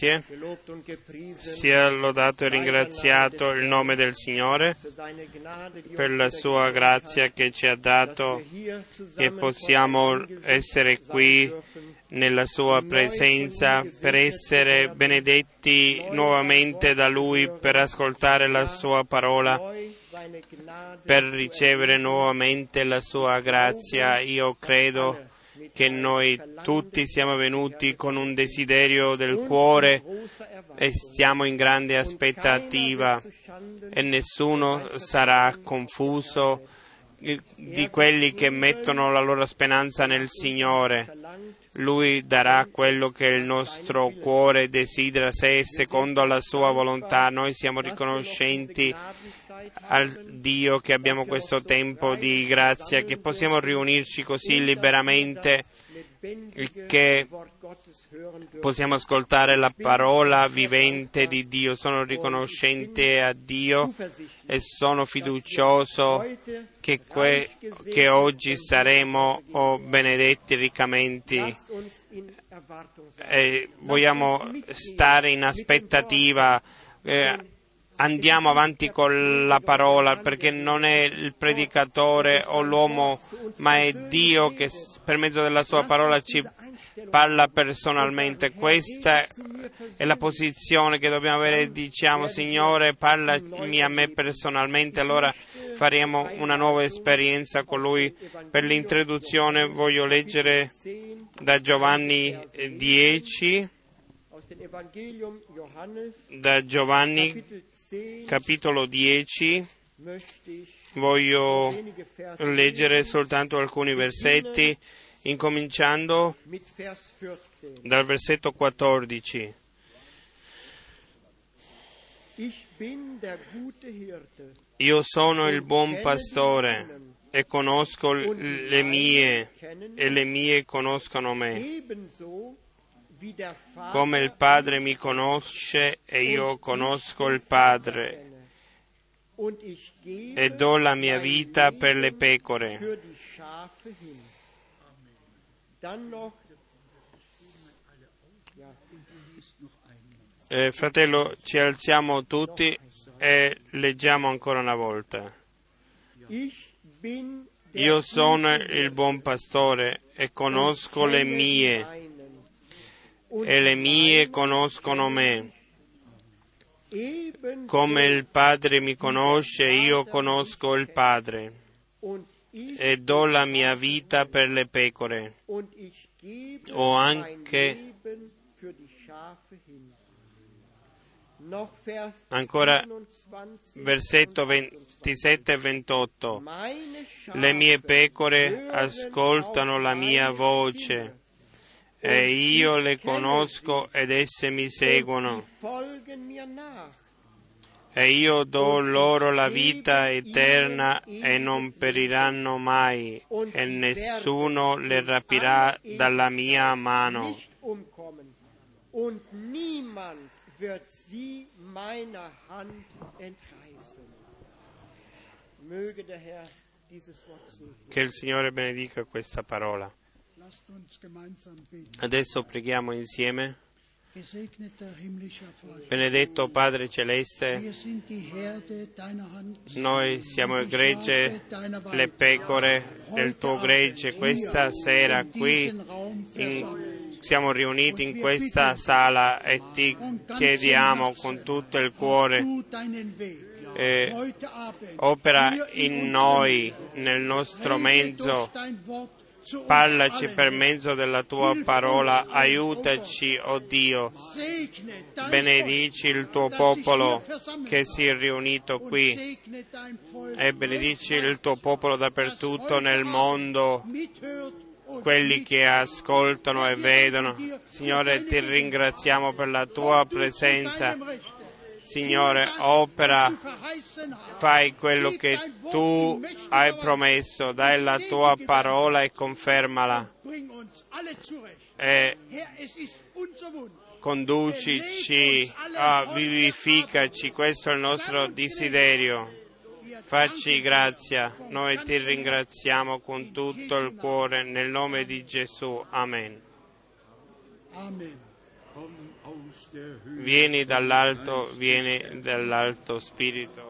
grazie. Sia lodato e ringraziato il nome del Signore per la sua grazia che ci ha dato che possiamo essere qui nella sua presenza per essere benedetti nuovamente da Lui, per ascoltare la sua parola, per ricevere nuovamente la sua grazia. Io credo che noi tutti siamo venuti con un desiderio del cuore e stiamo in grande aspettativa e nessuno sarà confuso di quelli che mettono la loro speranza nel Signore. Lui darà quello che il nostro cuore desidera se è secondo la sua volontà. Noi siamo riconoscenti al Dio che abbiamo questo tempo di grazia, che possiamo riunirci così liberamente, che possiamo ascoltare la parola vivente di Dio. Sono riconoscente a Dio e sono fiducioso che, que- che oggi saremo oh, benedetti riccamente e vogliamo stare in aspettativa. eh, andiamo avanti con la parola perché non è il predicatore o l'uomo, ma è Dio che per mezzo della sua parola ci parla personalmente. Questa è la posizione che dobbiamo avere. Diciamo, Signore, parlami a me personalmente. Allora faremo una nuova esperienza con Lui. Per l'introduzione voglio leggere da Giovanni eh, 10, Aus dem Evangelium Johannes, da Giovanni Kapitel 10, capitolo 10. möchte ich Voglio leggere soltanto alcuni versetti, incominciando mit Vers 14. dal versetto 14. Ich bin der gute Hirte. Io sono il buon pastore e conosco le mie e le mie conoscono me, come il Padre mi conosce e io conosco il Padre. E do la mia vita per le pecore. Eh, fratello, ci alziamo tutti e leggiamo ancora una volta. Io sono il buon pastore e conosco le mie e le mie conoscono me. Come il Padre mi conosce, io conosco il Padre e do la mia vita per le pecore. O anche- Ancora 27 Versetto und 27 e 28. Meine Schafe Le mie pecore ascoltano la mia voce e io le conosco ed esse mi seguono. E io do loro la vita eterna e non periranno mai e nessuno le rapirà dalla mia mano. Che il Signore benedica questa parola. Adesso preghiamo insieme. Benedetto Padre Celeste, noi siamo il gregge, le pecore del tuo gregge. Questa sera qui in- siamo riuniti in questa sala e ti chiediamo con tutto il cuore, eh, opera in noi, nel nostro mezzo, parlaci per mezzo della tua parola, aiutaci, oh Dio, benedici il tuo popolo che si è riunito qui. e benedici il tuo popolo dappertutto nel mondo, quelli che ascoltano e vedono. Signore, ti ringraziamo per la tua presenza. Signore, opera, fai quello che tu hai promesso, dai la tua parola e confermala e conducici, ah, vivificaci, questo è il nostro desiderio. Facci grazia, noi ti ringraziamo con tutto il cuore, nel nome di Gesù. Amen. Amen. Vieni dall'alto, vieni dall'alto Spirito.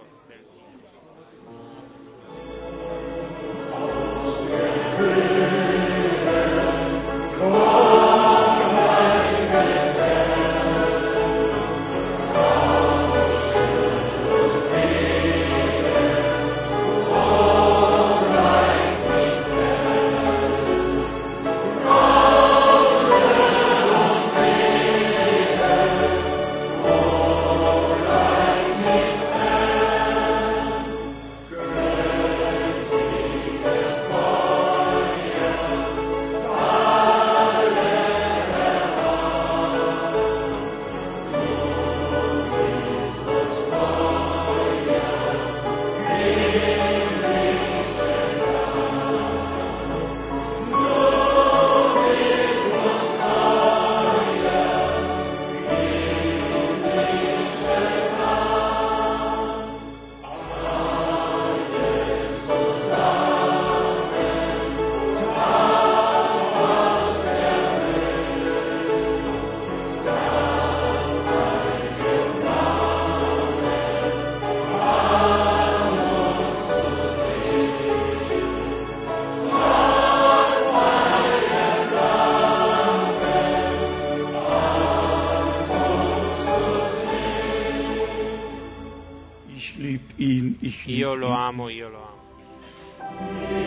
Io lo amo, io lo amo.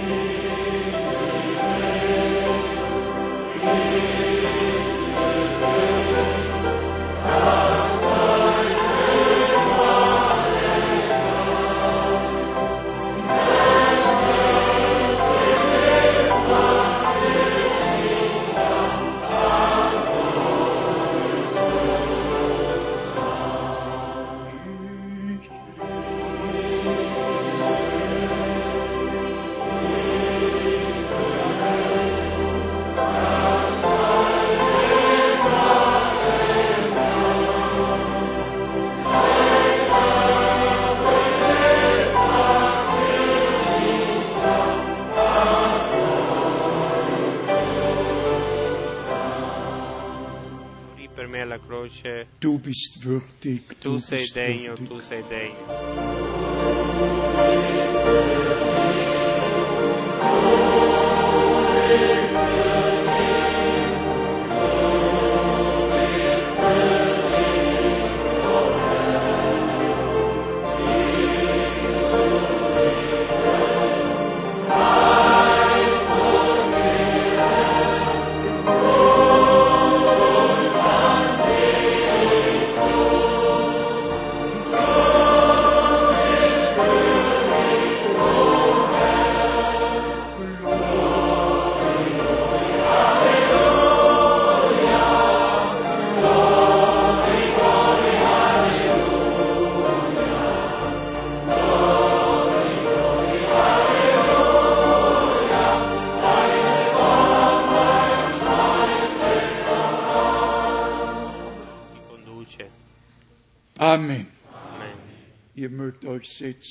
Me alla croce, Du bist würdig, tu du sei bist degno, würdig. tu sei degno.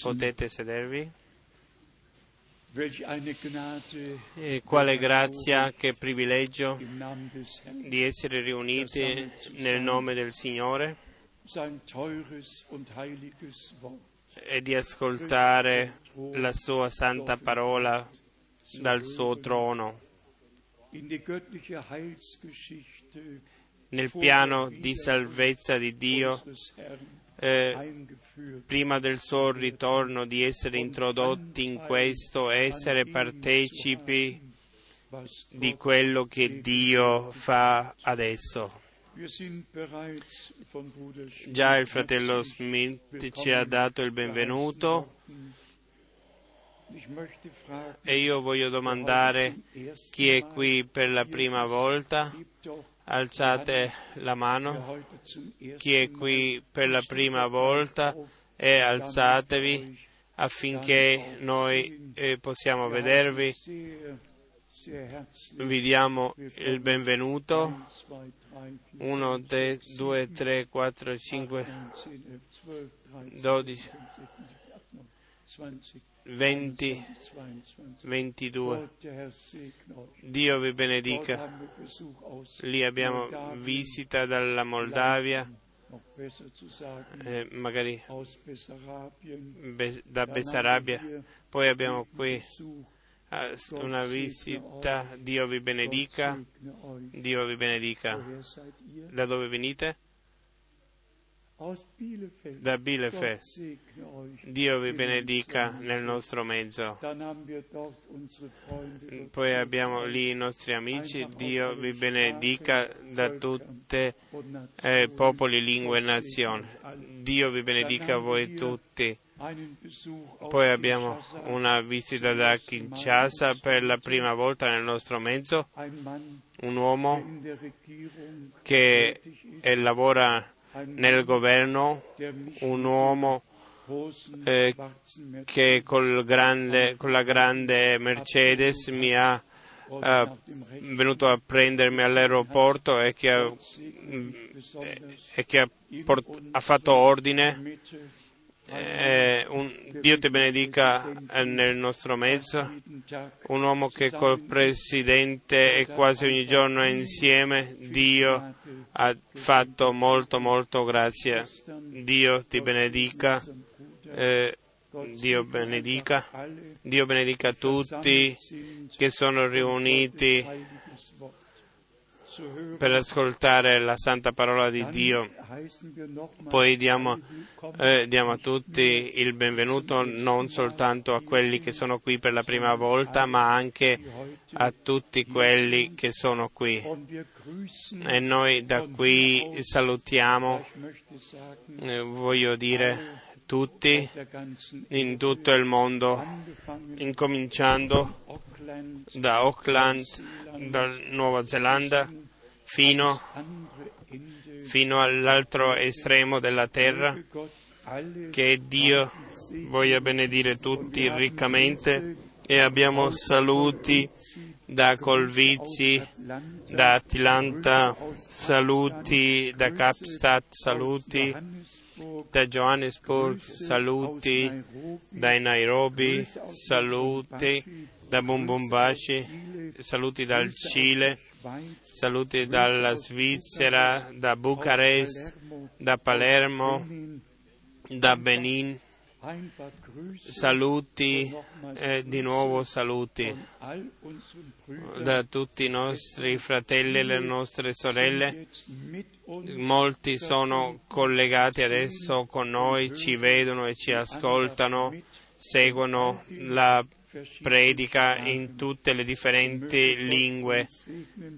Potete sedervi? E quale grazia, che privilegio di essere riuniti nel nome del Signore e di ascoltare la sua santa parola dal suo trono. Nel piano di salvezza di Dio, eh. Prima del suo ritorno, di essere introdotti in questo, essere partecipi di quello che Dio fa adesso. Già il fratello Smith ci ha dato il benvenuto e io voglio domandare chi è qui per la prima volta. Alzate la mano. Chi è qui per la prima volta e alzatevi affinché noi eh, possiamo vedervi. Vi diamo il benvenuto. 1, 2, 3, 4, 1, 2, 3, 4, 5, 10, 11, 12, 13, 12, 15, 16, 17, 20, 20, 22. Gott, der Herr segne euch. Dio vi benedica. Lì abbiamo visita dalla Moldavia, eh, magari da Bessarabia. Poi abbiamo qui s- una visita. Dio vi benedica. Dio vi benedica. Da dove venite? Da Bielefeld. Dio vi benedica nel nostro mezzo. Poi abbiamo lì i nostri amici. Dio vi benedica da Nationen. eh, popoli, lingue e nazioni. Dio vi benedica voi tutti. Poi abbiamo una visita da Kinshasa per la prima volta nel nostro mezzo, un uomo che eh, lavora nel governo, un uomo eh, che grande- con la grande Mercedes mi ha eh, venuto a prendermi all'aeroporto e che ha, besonders e che ha port- ha fatto ordine. Eh, un- Dio ti benedica eh, nel nostro mezzo. un uomo che col Presidente e quasi ogni giorno insieme, Dio ha fatto molto molto grazia. Dio ti benedica, eh, Dio benedica, Dio benedica tutti che sono riuniti per ascoltare la santa parola di Dio. Poi diamo, eh, diamo a tutti il benvenuto non soltanto a quelli che sono qui per la prima volta, ma anche a tutti quelli che sono qui. E noi da qui salutiamo, eh, voglio dire, tutti in tutto il mondo, incominciando da Auckland, dalla Nuova Zelanda, fino, fino all'altro estremo della terra. Che Dio voglia benedire tutti riccamente e abbiamo saluti da Colvizi, da Atlanta, saluti da Capstadt, saluti da Johannesburg, saluti da Nairobi, saluti da Bumbumbashi, saluti dal Cile, saluti dalla Svizzera, da Bucarest, da Palermo, da Benin, saluti, eh, di nuovo saluti da tutti i nostri fratelli e le nostre sorelle. Molti sono collegati adesso con noi, ci vedono e ci ascoltano, seguono la predica in tutte le differenti lingue,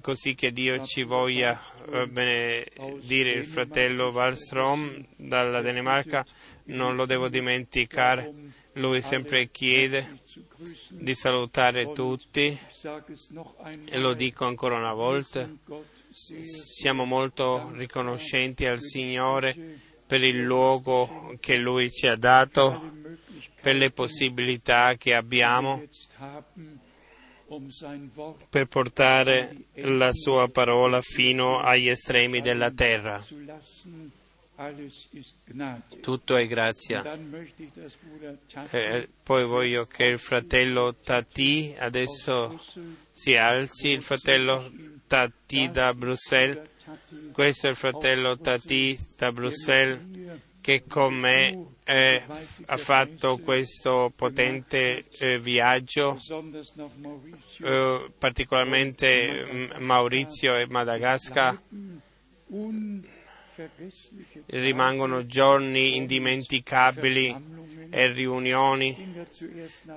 così che Dio ci voglia eh, benedire il fratello Wallström dalla Danimarca, non lo devo dimenticare, lui sempre chiede di salutare tutti e lo dico ancora una volta, siamo molto riconoscenti al Signore per il luogo che Lui ci ha dato, per le possibilità che abbiamo per portare la Sua parola fino agli estremi della terra. Tutto è grazia. Eh, poi voglio che il fratello Tati adesso si alzi, il fratello Tati da Bruxelles. Questo è il fratello Tati da Bruxelles che con me eh, ha fatto questo potente eh, viaggio, eh, particolarmente mm, Maurizio e Madagascar. Rimangono giorni indimenticabili e riunioni.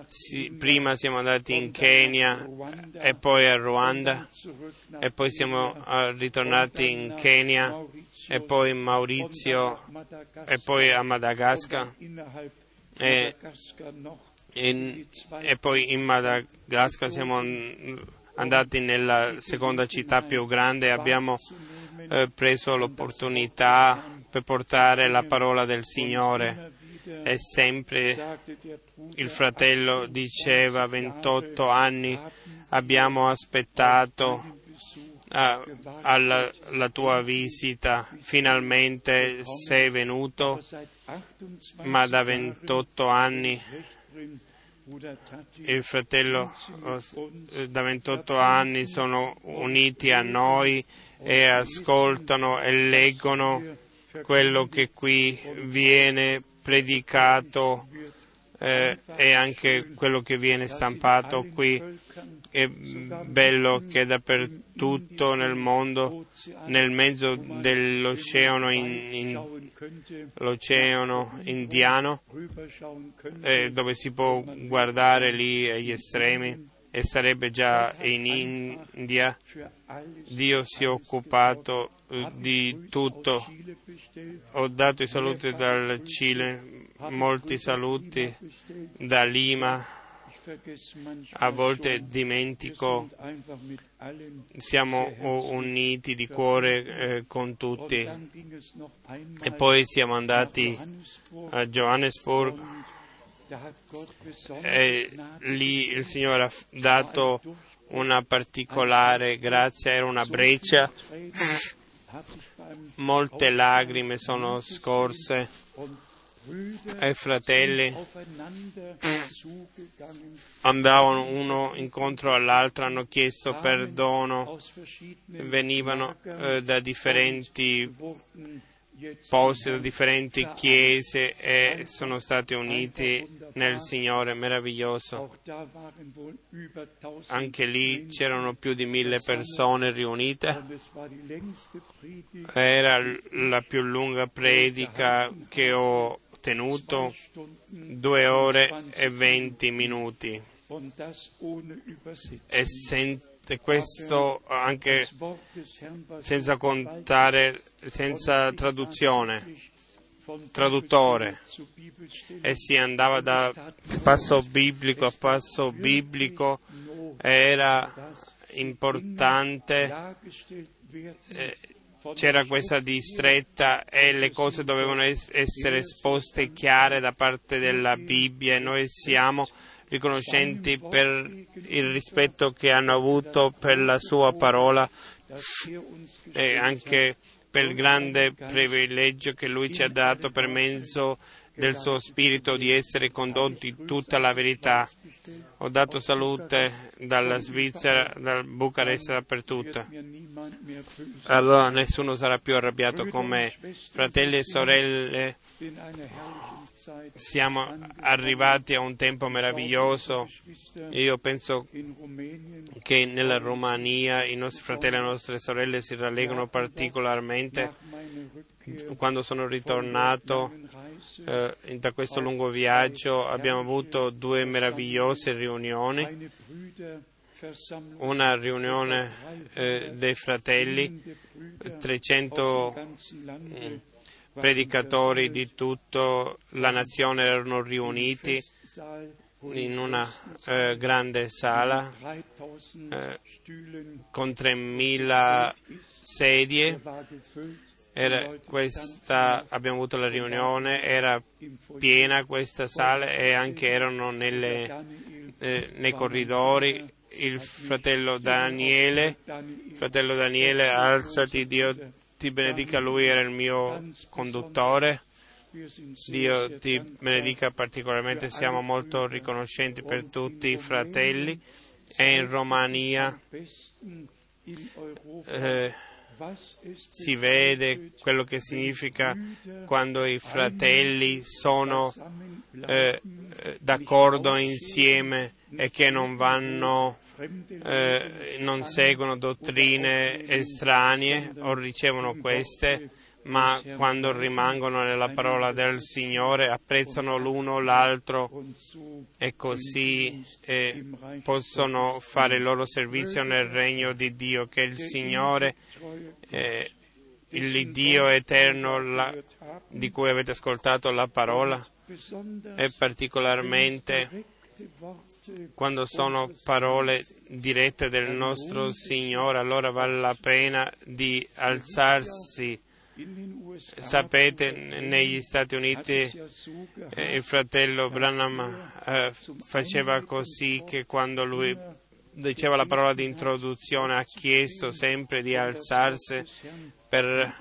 Kenia, prima siamo andati in Kenya e poi a Ruanda e poi siamo eh, ritornati in Kenya e poi Maurizio e poi a Madagascar e, in- e poi in Madagascar siamo andati nella seconda città più grande. E abbiamo eh, preso l'opportunità per portare la parola del Signore. E sempre il fratello diceva 28 anni abbiamo aspettato alla la tua visita, finalmente sei venuto, seit 28 ma da 28 anni il fratello da 28 anni sono uniti a noi e ascoltano e leggono quello che qui viene predicato eh, e anche quello che viene stampato qui. È bello che dappertutto nel mondo, nel mezzo dell'oceano, in, in, indiano, eh, dove si può guardare lì agli estremi, e sarebbe già in India, Dio si è occupato eh, di tutto. Ho dato i saluti dal Cile, molti saluti da Lima. A volte dimentico, siamo uniti di cuore eh, con tutti. E poi siamo andati a Johannesburg e lì il Signore ha dato una particolare grazia, era una breccia, molte lacrime sono scorse e fratelli andavano uno incontro all'altro, hanno chiesto perdono, venivano eh, da differenti posti, da differenti chiese e sono stati uniti nel Signore, meraviglioso. Anche lì c'erano più di mille persone riunite. Era la più lunga predica che ho tenuto, due ore e venti minuti. E sen- questo anche senza contare, senza traduzione, traduttore. E si andava da passo biblico a passo biblico, era importante. C'era questa distretta e le cose dovevano essere esposte chiare da parte della Bibbia e noi siamo riconoscenti per il rispetto che hanno avuto per la sua parola e anche per il grande privilegio che lui ci ha dato per mezzo del suo spirito di essere condotti tutta la verità. Ho dato salute dalla Svizzera, dal Bucarest, dappertutto. Allora nessuno sarà più arrabbiato con me. Fratelli e sorelle, siamo arrivati a un tempo meraviglioso. Io penso che nella Romania i nostri fratelli e le nostre sorelle si rallegrano particolarmente quando sono ritornato eh, da questo lungo viaggio. Abbiamo avuto due meravigliose riunioni una riunione eh, dei fratelli, 300 predicatori di tutta la nazione erano riuniti in una eh, grande sala eh, con 3.000 sedie. Era questa, abbiamo avuto la riunione, era piena questa sala e anche erano nelle, eh, nei corridori. Il fratello Daniele, fratello Daniele, alzati Dio ti benedica, lui era il mio conduttore. Dio ti benedica particolarmente, siamo molto riconoscenti per tutti i fratelli. E in Romania. Eh, si vede quello che significa quando i fratelli sono eh, d'accordo insieme e che non vanno eh, non seguono dottrine estranee o ricevono queste, ma quando rimangono nella parola del Signore apprezzano l'uno l'altro e così eh, possono fare il loro servizio nel regno di Dio, che il Signore, eh, il Dio eterno la, di cui avete ascoltato la parola, e particolarmente quando sono parole dirette del nostro Signore, allora vale la pena di alzarsi. Sapete, negli Stati Uniti eh, il fratello Branham eh, faceva così che quando lui diceva la parola di introduzione ha chiesto sempre di alzarsi per,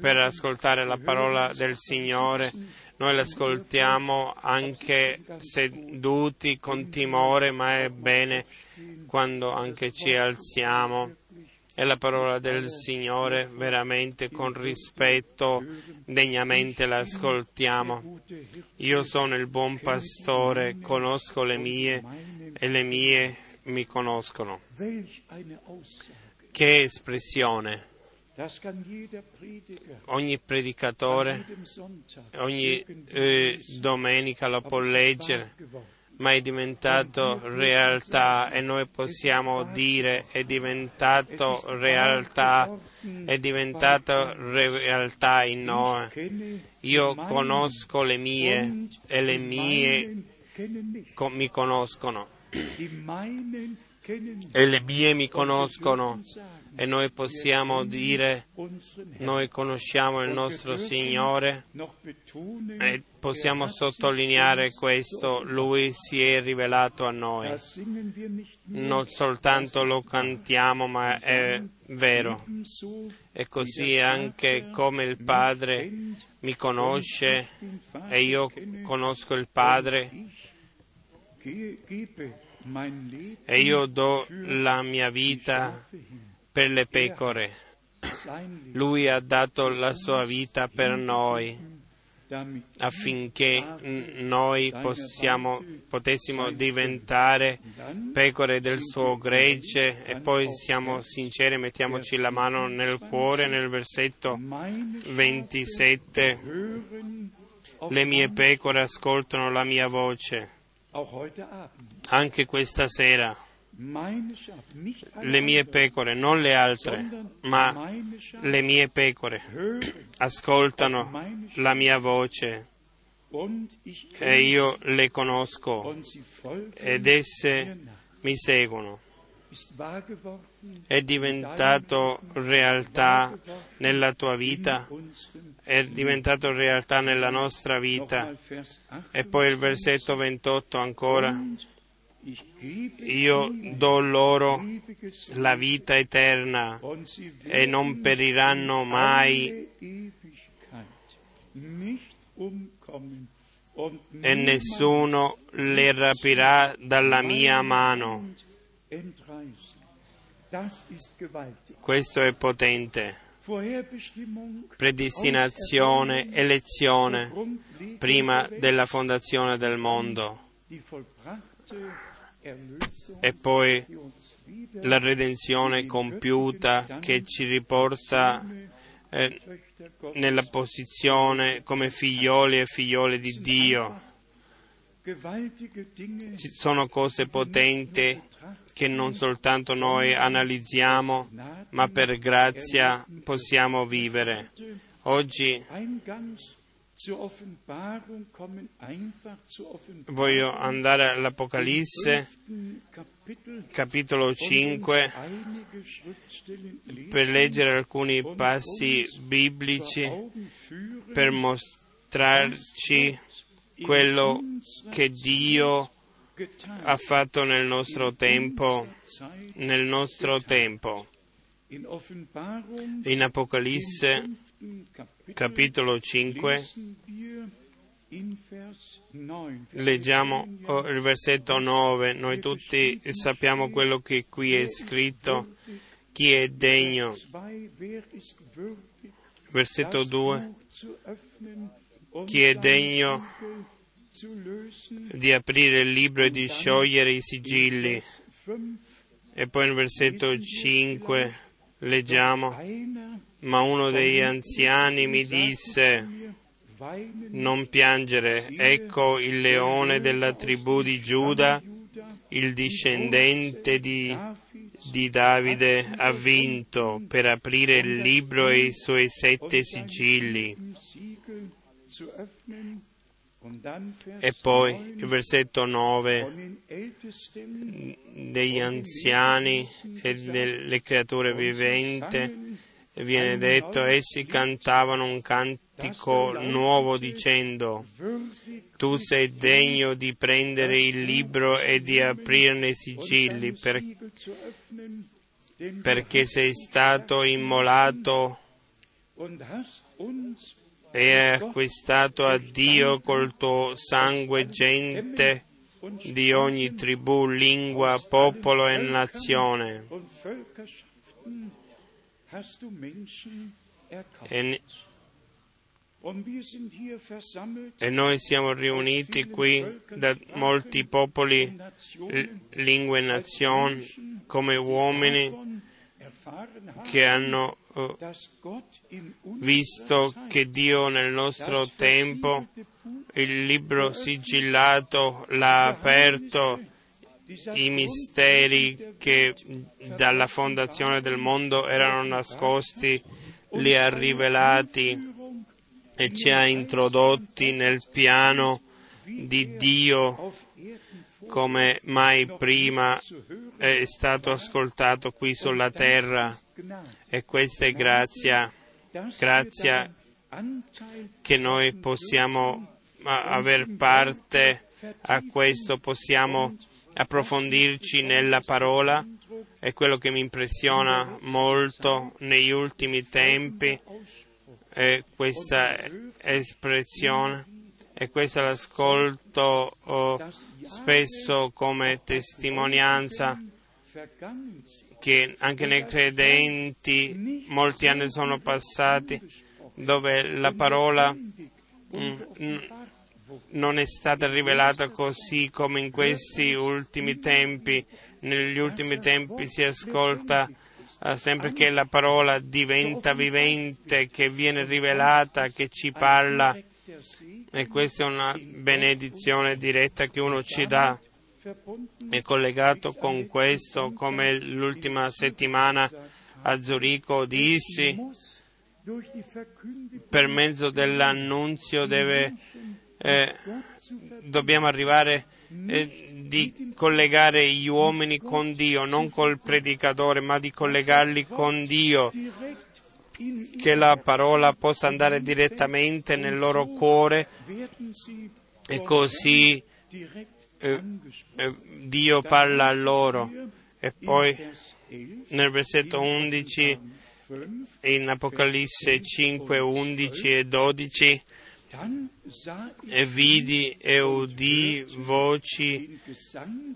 per ascoltare la parola del Signore. Noi l'ascoltiamo anche seduti con timore, ma è bene quando anche ci alziamo e la parola del Signore veramente con rispetto degnamente l'ascoltiamo. Io sono il buon pastore, conosco le mie e le mie mi conoscono. Che espressione! Ogni predicatore ogni eh, domenica lo può leggere. Ma è diventato realtà e noi possiamo dire è diventato realtà, è diventato realtà in noi. Io conosco le mie e le mie mi conoscono. E le mie mi conoscono e noi possiamo dire noi conosciamo il nostro Signore e possiamo sottolineare questo, Lui si è rivelato a noi. Non soltanto lo cantiamo, ma è vero. E così anche come il Padre mi conosce e io conosco il Padre e io do la mia vita. Per le pecore. Lui ha dato la sua vita per noi affinché noi possiamo, potessimo diventare pecore del suo gregge e poi siamo sinceri, mettiamoci la mano nel cuore nel versetto meine 27. hören auf Le mie pecore ascoltano la mia voce. Anche questa sera Le mie pecore, non le altre, ma le mie pecore ascoltano la mia voce e io le conosco ed esse mi seguono. È diventato realtà nella tua vita, è diventato realtà nella nostra vita. Nochmal Vers 8. E poi il versetto 28 ancora. Io do loro la vita eterna e non periranno mai e nessuno le rapirà dalla mia mano. Questo è potente. Predestinazione, elezione prima della fondazione del mondo e poi la redenzione compiuta che ci riporta eh, nella posizione come figlioli e figliole di Dio. Ci sono cose potenti che non soltanto noi analizziamo, ma per grazia possiamo vivere. Oggi Voglio andare all'Apocalisse, capitolo und uns 5, einige Schriftstellen lesen per leggere alcuni passi biblici, per mostrarci quello che Dio ha fatto nel nostro tempo, nel nostro tempo. in Apocalisse, capitolo 5, lesen wir in Vers 9. leggiamo oh, il versetto 9. Noi tutti sappiamo quello che qui è scritto. Chi è degno? Versetto das 2. Buch zu öffnen und Chi è degno di aprire il libro e di sciogliere i sigilli. Vers 5 E poi nel versetto 5 leggiamo, ma uno degli anziani mi disse, non piangere, ecco il leone della tribù di Giuda, il discendente di, di Davide, ha vinto per aprire il libro e i suoi sette sigilli. E poi 9, il versetto 9 von den Ältesten degli anziani e delle creature viventi viene detto, essi cantavano un cantico nuovo dicendo, tu sei degno di prendere il libro e di aprirne i sigilli per- perché sei stato immolato e hai acquistato a Dio col tuo sangue gente di ogni tribù, lingua, popolo e nazione. E, e noi siamo riuniti qui da molti popoli, lingue e nazioni, come uomini che hanno in visto che Dio nel nostro tempo il libro sigillato l'ha aperto i misteri che dalla fondazione del mondo erano nascosti, li ha rivelati e ci ha introdotti nel piano di Dio come mai prima è stato ascoltato qui sulla terra. E questa è grazia, grazia che noi possiamo aver parte a questo, possiamo approfondirci nella parola. È quello che mi impressiona molto negli ultimi tempi, è questa espressione e questo l'ascolto oh, spesso come testimonianza che anche nei credenti molti anni sono passati dove la parola mm, mm, non è stata rivelata così come in questi ultimi tempi. Negli ultimi tempi si ascolta eh, sempre che la parola diventa vivente, che viene rivelata, che ci parla e questa è una benedizione diretta che uno ci dà. È collegato con questo, come l'ultima settimana a Zurigo dissi, per mezzo dell'annunzio deve, eh, dobbiamo arrivare eh, di collegare gli uomini con Dio, non col predicatore, ma di collegarli con Dio, che la parola possa andare direttamente nel loro cuore e così eh, eh, Dio parla a loro. E poi Vers 11, nel versetto 11 5, in Apocalisse 5, 11 e 12 dann sah ich e vidi e udì voci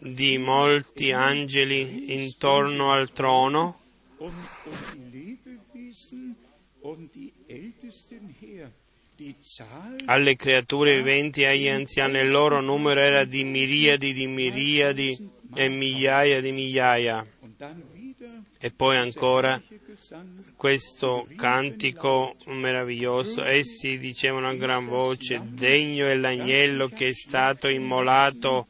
di molti angeli intorno al trono alle creature viventi e agli anziani. Il loro numero era di miriadi di miriadi e migliaia di migliaia. E poi ancora questo cantico meraviglioso. Essi dicevano a gran voce, degno è l'agnello che è stato immolato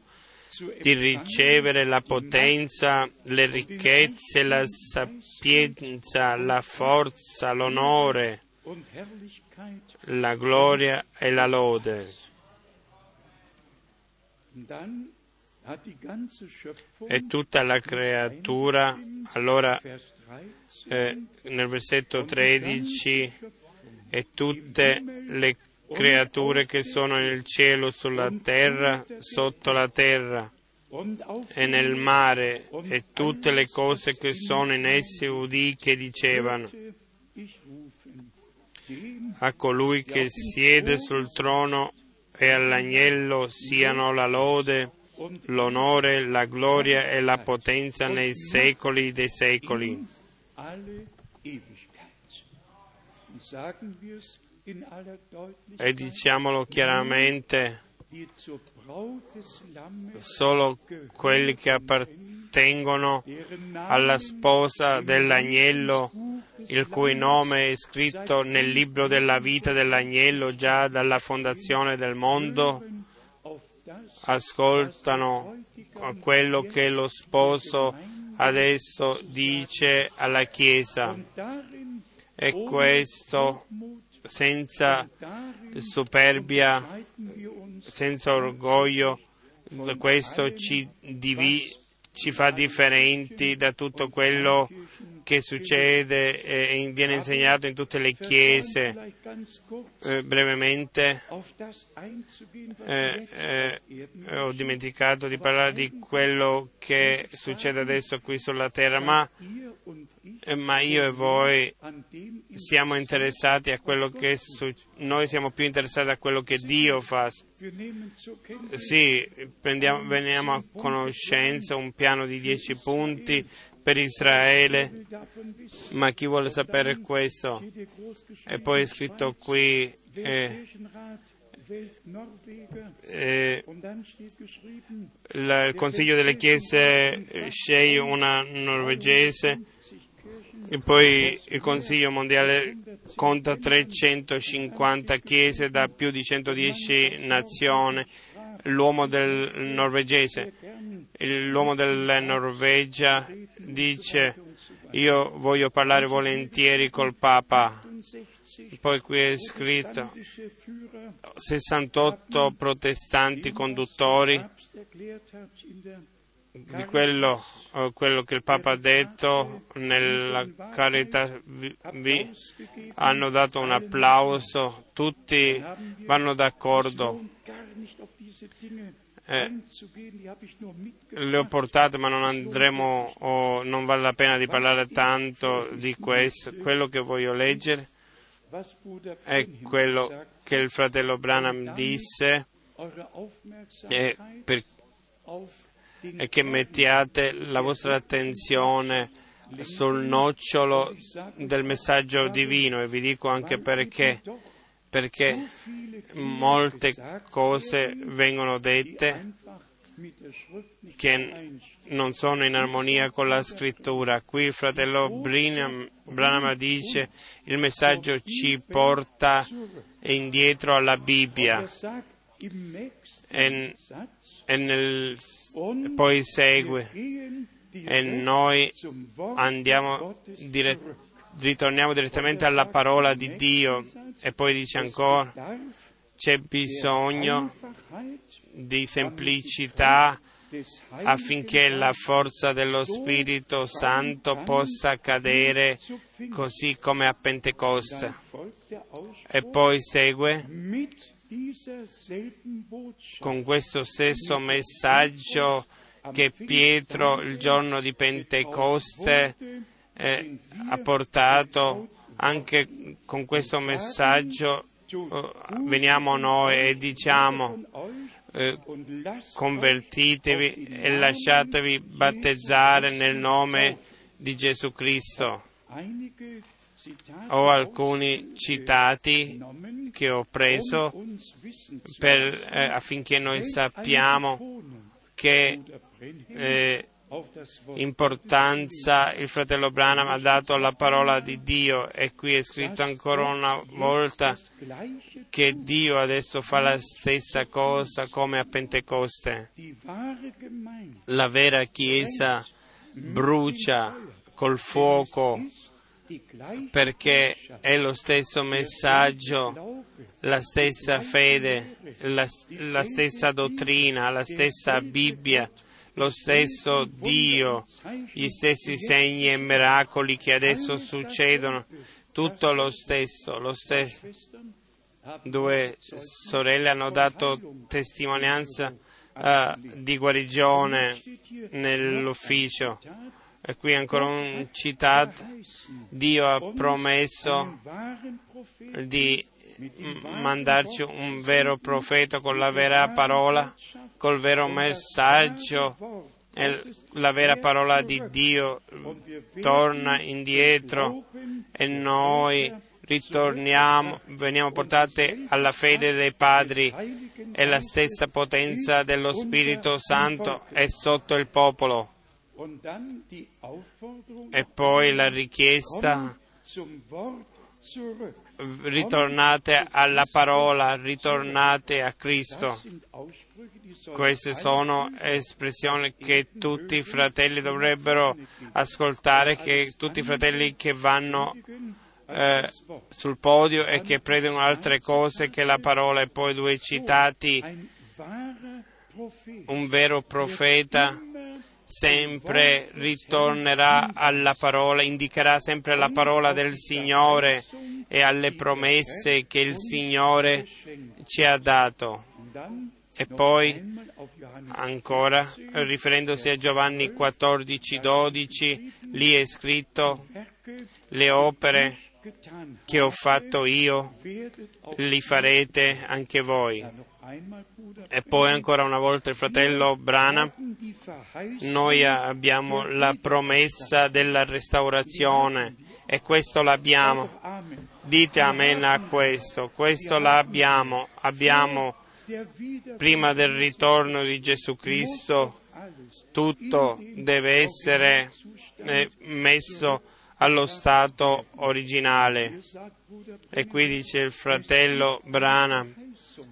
di ricevere la potenza, le ricchezze, la sapienza, la forza, l'onore, la gloria e la lode. E tutta la creatura, allora Vers 13 eh, nel versetto 13, e tutte le creature che sono nel cielo, sulla terra, sotto la terra e nel mare, e tutte le cose che sono in esse udì che dicevano a colui che siede sul trono e all'agnello siano la lode, l'onore, la gloria e la potenza nei secoli dei secoli. E diciamolo chiaramente, solo quelli che appartengono alla sposa dell'agnello, il cui nome è scritto nel libro della vita dell'agnello già dalla fondazione del mondo, ascoltano quello che lo sposo adesso dice alla Chiesa. E questo senza superbia, senza orgoglio, questo ci, divi- ci fa differenti da tutto quello che succede e viene insegnato in tutte le chiese. Eh, brevemente eh, eh, ho dimenticato di parlare di quello che succede adesso qui sulla terra, ma, eh, ma io e voi siamo interessati a quello che su- noi siamo più interessati a quello che Dio fa. Sì, veniamo a conoscenza un piano di dieci punti per Israele, ma chi vuole sapere questo? E poi è scritto qui eh, eh, il Consiglio delle Chiese eh, sceglie una norvegese 50 Kirchen e poi il Consiglio mondiale conta 350 chiese da più di 110 nazioni. L'uomo del norvegese, l'uomo della Norvegia dice io voglio parlare volentieri col Papa. 68 Poi qui è scritto protestantische Führer 68 protestanti conduttori di quello, eh, quello che il Papa ha detto nella carità vi- hanno dato un applauso, tutti vanno d'accordo. Eh, le ho portate ma non andremo, o non vale la pena di parlare tanto di questo. Quello che voglio leggere è quello che il fratello Branham disse e, per- e che mettiate la vostra attenzione sul nocciolo del messaggio divino e vi dico anche perché. Perché molte cose vengono dette che non sono in armonia con la scrittura. Qui il fratello Branham, dice il messaggio ci porta indietro alla Bibbia. E, e nel- poi segue. E noi andiamo dire- ritorniamo direttamente alla parola di Dio e poi dice ancora c'è bisogno di semplicità affinché la forza dello Spirito Santo possa cadere così come a Pentecoste. E poi segue con questo stesso messaggio che Pietro il giorno di Pentecoste eh, ha portato, anche con questo messaggio eh, veniamo noi e diciamo eh, convertitevi e lasciatevi battezzare nel nome di Gesù Cristo. Ho alcuni citati che ho preso per, eh, affinché noi sappiamo che eh, importanza il fratello Branham ha dato alla parola di Dio e qui è scritto ancora una volta che Dio adesso fa la stessa cosa come a Pentecoste. La vera Chiesa brucia col fuoco perché è lo stesso messaggio, la stessa fede, la, la stessa dottrina, la stessa Bibbia, lo stesso Dio, gli stessi segni e miracoli che adesso succedono, tutto lo stesso, lo stesso. Due sorelle hanno dato testimonianza eh, di guarigione nell'ufficio. E qui ancora un citato. Dio ha promesso di mandarci un vero profeta con la vera parola, col vero messaggio e la vera parola di Dio torna indietro e noi ritorniamo, veniamo portati alla fede dei padri e la stessa potenza dello Spirito Santo è sotto il popolo. E poi la richiesta ritornate alla parola, ritornate a Cristo. Queste sono espressioni che tutti i fratelli dovrebbero ascoltare, che tutti i fratelli che vanno eh, sul podio e che predicano altre cose che la parola e poi due citati, un vero profeta sempre ritornerà alla parola, indicherà sempre la parola del Signore e alle promesse che il Signore ci ha dato. E poi ancora, riferendosi a Giovanni 14, 12, lì è scritto le opere che ho fatto io, li farete anche voi. E poi ancora una volta il fratello Brana, noi abbiamo la promessa della restaurazione e questo l'abbiamo. Dite amen a questo, questo l'abbiamo, abbiamo prima del ritorno di Gesù Cristo, tutto deve essere eh, messo allo stato originale. E qui dice il fratello Brana,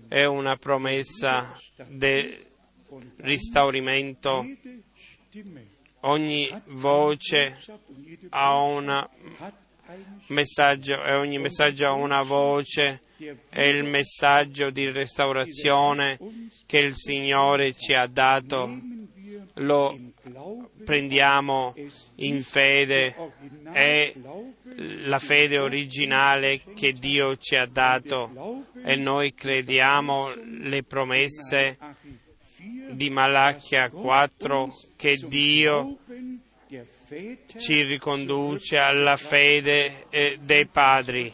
è una promessa del ristauramento. Ogni voce ha un messaggio e ogni messaggio ha una voce. È il messaggio di restaurazione che il Signore ci ha dato. Lo prendiamo in fede, è la fede originale che Dio ci ha dato e noi crediamo le promesse di Malachia 4 che Dio ci riconduce alla fede eh, dei padri.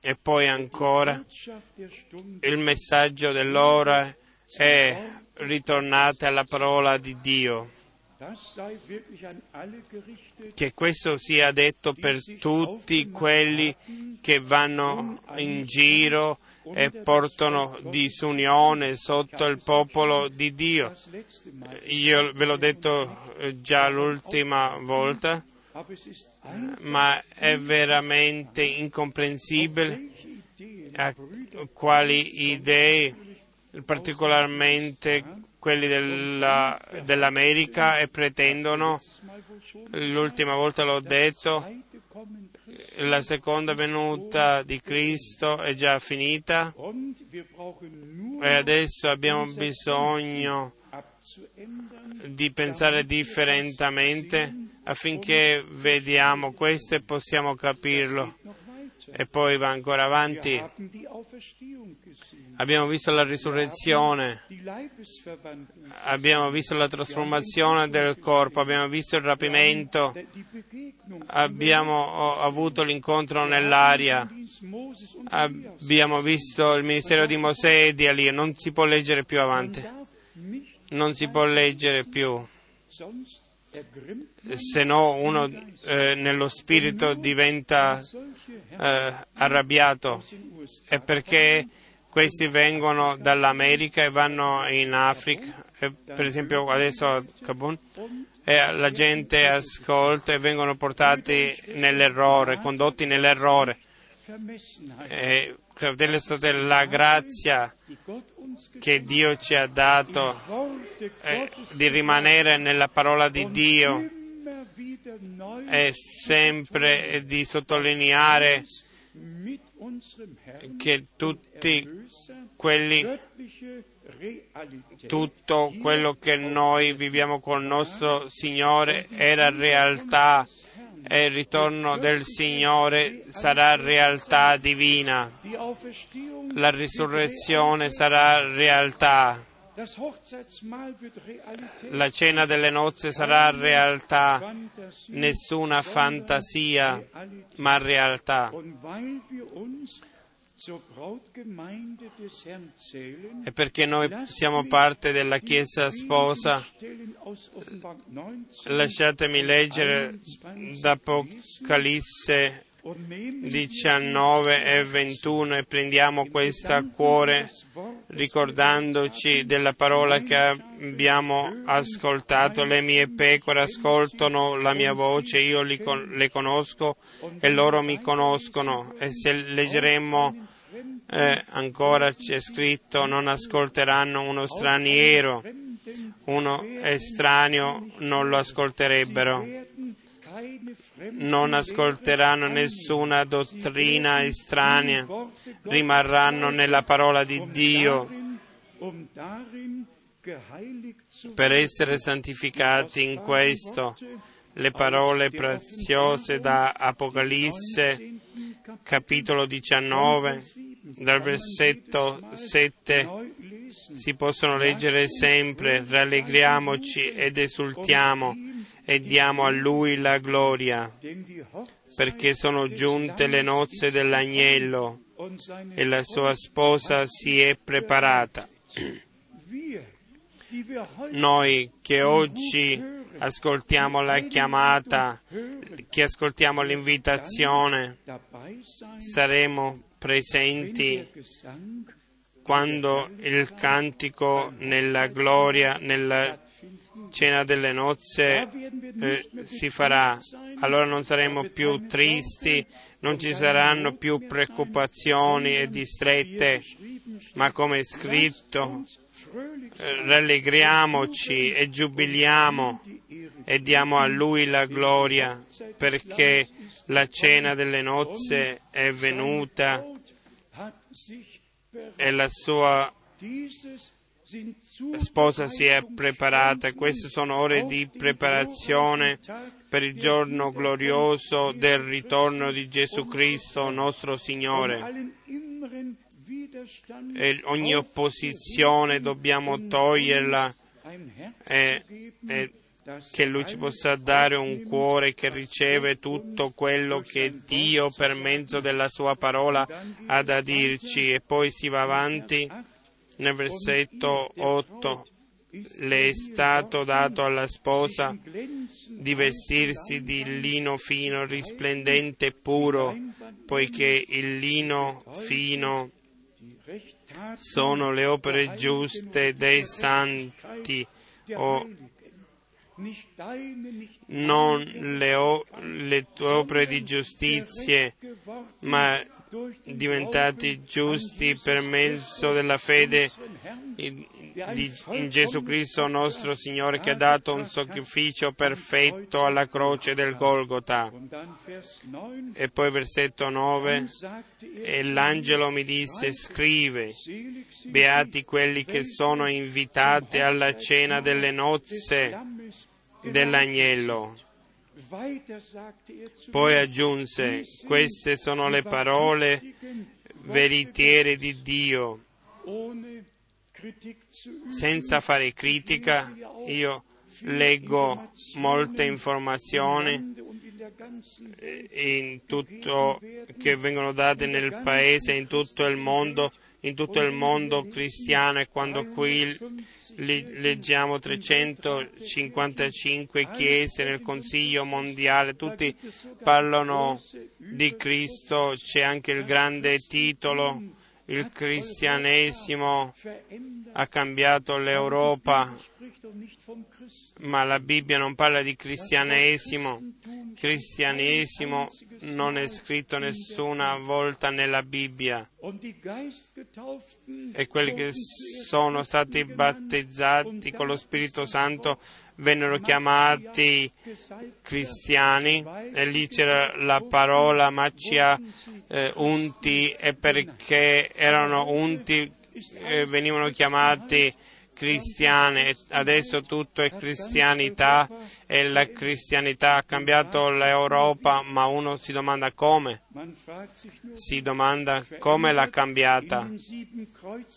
E poi ancora il messaggio dell'ora è ritornate alla parola di Dio. Che questo sia detto per tutti quelli che vanno in giro e portano disunione sotto il popolo di Dio. Io ve l'ho detto già l'ultima volta, ma è veramente incomprensibile a quali idee, particolarmente quelli della, dell'America, e pretendono, l'ultima volta l'ho detto, la seconda venuta di Cristo è già finita e adesso abbiamo bisogno di pensare differentemente affinché vediamo questo e possiamo capirlo. E poi va ancora avanti. Abbiamo visto la risurrezione, abbiamo visto la trasformazione del corpo, abbiamo visto il rapimento, abbiamo avuto l'incontro nell'aria, abbiamo visto il ministero di Mosè e di Elia. Non si può leggere più avanti, non si può leggere più se no uno eh, nello spirito diventa eh, arrabbiato. È perché questi vengono dall'America e vanno in Africa, e per esempio adesso a Kabul, e la gente ascolta e vengono portati nell'errore, condotti nell'errore. E, fratelli e la grazia che Dio ci ha dato eh, di rimanere nella parola di Dio è sempre di sottolineare che tutti quelli tutto quello che noi viviamo con il nostro Signore era realtà e il ritorno del Signore sarà realtà divina. La risurrezione sarà realtà. La cena delle nozze sarà realtà, nessuna fantasia, ma realtà. E perché noi siamo parte della Chiesa sposa, lasciatemi leggere da Apocalisse 19 e 21 e prendiamo questa a cuore ricordandoci della parola che abbiamo ascoltato. Le mie pecore ascoltano la mia voce, io le conosco e loro mi conoscono. E se leggeremo eh, ancora c'è scritto non ascolteranno uno straniero, uno estraneo non lo ascolterebbero, non ascolteranno nessuna dottrina estranea, rimarranno nella parola di Dio per essere santificati in questo. Le parole preziose da Apocalisse, capitolo 19, dal versetto 7, si possono leggere sempre. Rallegriamoci ed esultiamo e diamo a Lui la gloria, perché sono giunte le nozze dell'agnello e la sua sposa si è preparata. Noi che oggi ascoltiamo la chiamata, che ascoltiamo l'invitazione, saremo presenti quando il cantico nella gloria, nella cena delle nozze eh, si farà. Allora non saremo più tristi, non ci saranno più preoccupazioni e distrette, ma come è scritto, eh, rallegriamoci e giubiliamo e diamo a Lui la gloria perché la cena delle nozze è venuta e la sua sposa si è preparata. Queste sono ore di preparazione per il giorno glorioso del ritorno di Gesù Cristo, nostro Signore. E ogni opposizione dobbiamo toglierla e, e che Lui ci possa dare un cuore che riceve tutto quello che Dio per mezzo della Sua parola ha da dirci. E poi si va avanti nel versetto 8. Le è stato dato alla sposa di vestirsi di lino fino, risplendente e puro, poiché il lino fino sono le opere giuste dei santi, o non le, o, le tue opere di giustizia, ma diventati giusti per mezzo della fede in, Gesù Cristo nostro Signore che ha dato un sacrificio perfetto alla croce del Golgota. E poi versetto 9, e l'angelo mi disse, scrive, beati quelli che sono invitati alla cena delle nozze dell'agnello. Poi aggiunse, queste sono le parole veritiere di Dio. Senza fare critica, io leggo molte informazioni in tutto, che vengono date nel paese, in tutto il mondo, in tutto il mondo cristiano e quando qui leggiamo 355 chiese nel Consiglio mondiale, tutti parlano di Cristo, c'è anche il grande titolo, il cristianesimo ha cambiato l'Europa, ma la Bibbia non parla di cristianesimo. Cristianesimo non è scritto nessuna volta nella Bibbia. E quelli che sono stati battezzati con lo Spirito Santo vennero chiamati cristiani e lì c'era la parola maccia eh, unti e perché erano unti eh, venivano chiamati cristiane, adesso tutto è cristianità e la cristianità ha cambiato l'Europa, ma uno si domanda come? Si domanda come l'ha cambiata?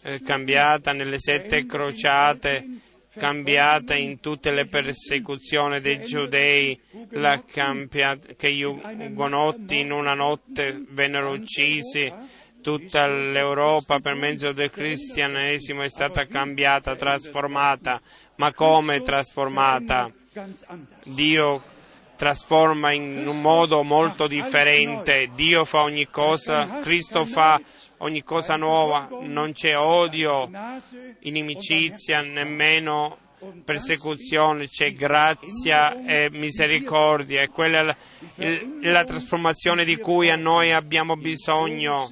È cambiata nelle sette crociate, cambiata in tutte le persecuzioni dei giudei, la cambiata, che gli ugonotti in una notte vennero uccisi tutta l'Europa per mezzo del cristianesimo è stata cambiata, trasformata. Ma come trasformata? Dio trasforma in un modo molto differente. Dio fa ogni cosa, Cristo fa ogni cosa nuova. Non c'è odio, inimicizia, nemmeno persecuzione, c'è grazia e misericordia. E quella è la, la trasformazione di cui a noi abbiamo bisogno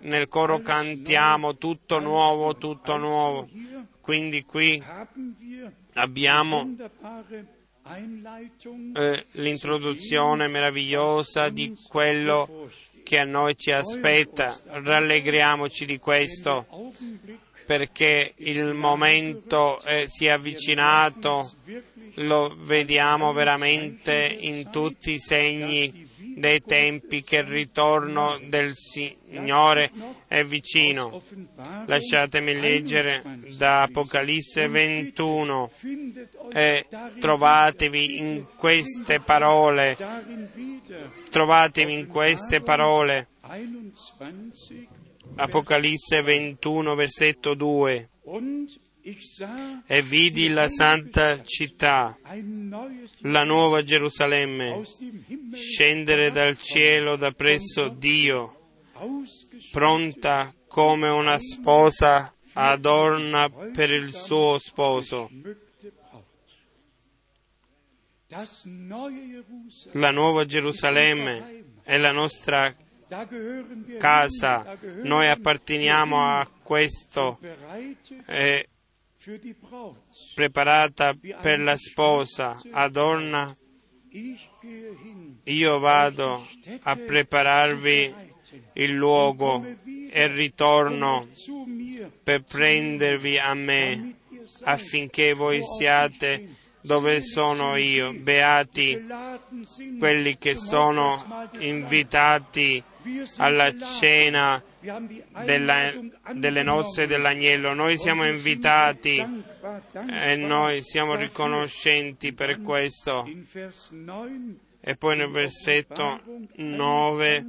nel coro cantiamo tutto nuovo, tutto nuovo. Quindi qui abbiamo eh, l'introduzione meravigliosa di quello che a noi ci aspetta. Rallegriamoci di questo. perché il momento eh, si è avvicinato, lo vediamo veramente in tutti i segni dei tempi che il ritorno del Signore è vicino. Lasciatemi leggere da Apocalisse 21 e trovatevi in queste parole, trovatevi in queste parole. Apocalisse 21, versetto 2. E vidi la santa città, la nuova Gerusalemme, scendere dal cielo da presso Dio, pronta come una sposa adorna per il suo sposo. La nuova Gerusalemme è la nostra casa, noi apparteniamo a questo, è preparata per la sposa, adorna. Io vado a prepararvi il luogo e ritorno per prendervi a me affinché voi siate dove sono io. Beati quelli che sono invitati alla cena della, delle nozze dell'agnello. Noi siamo invitati e noi siamo riconoscenti per questo. E poi nel versetto 9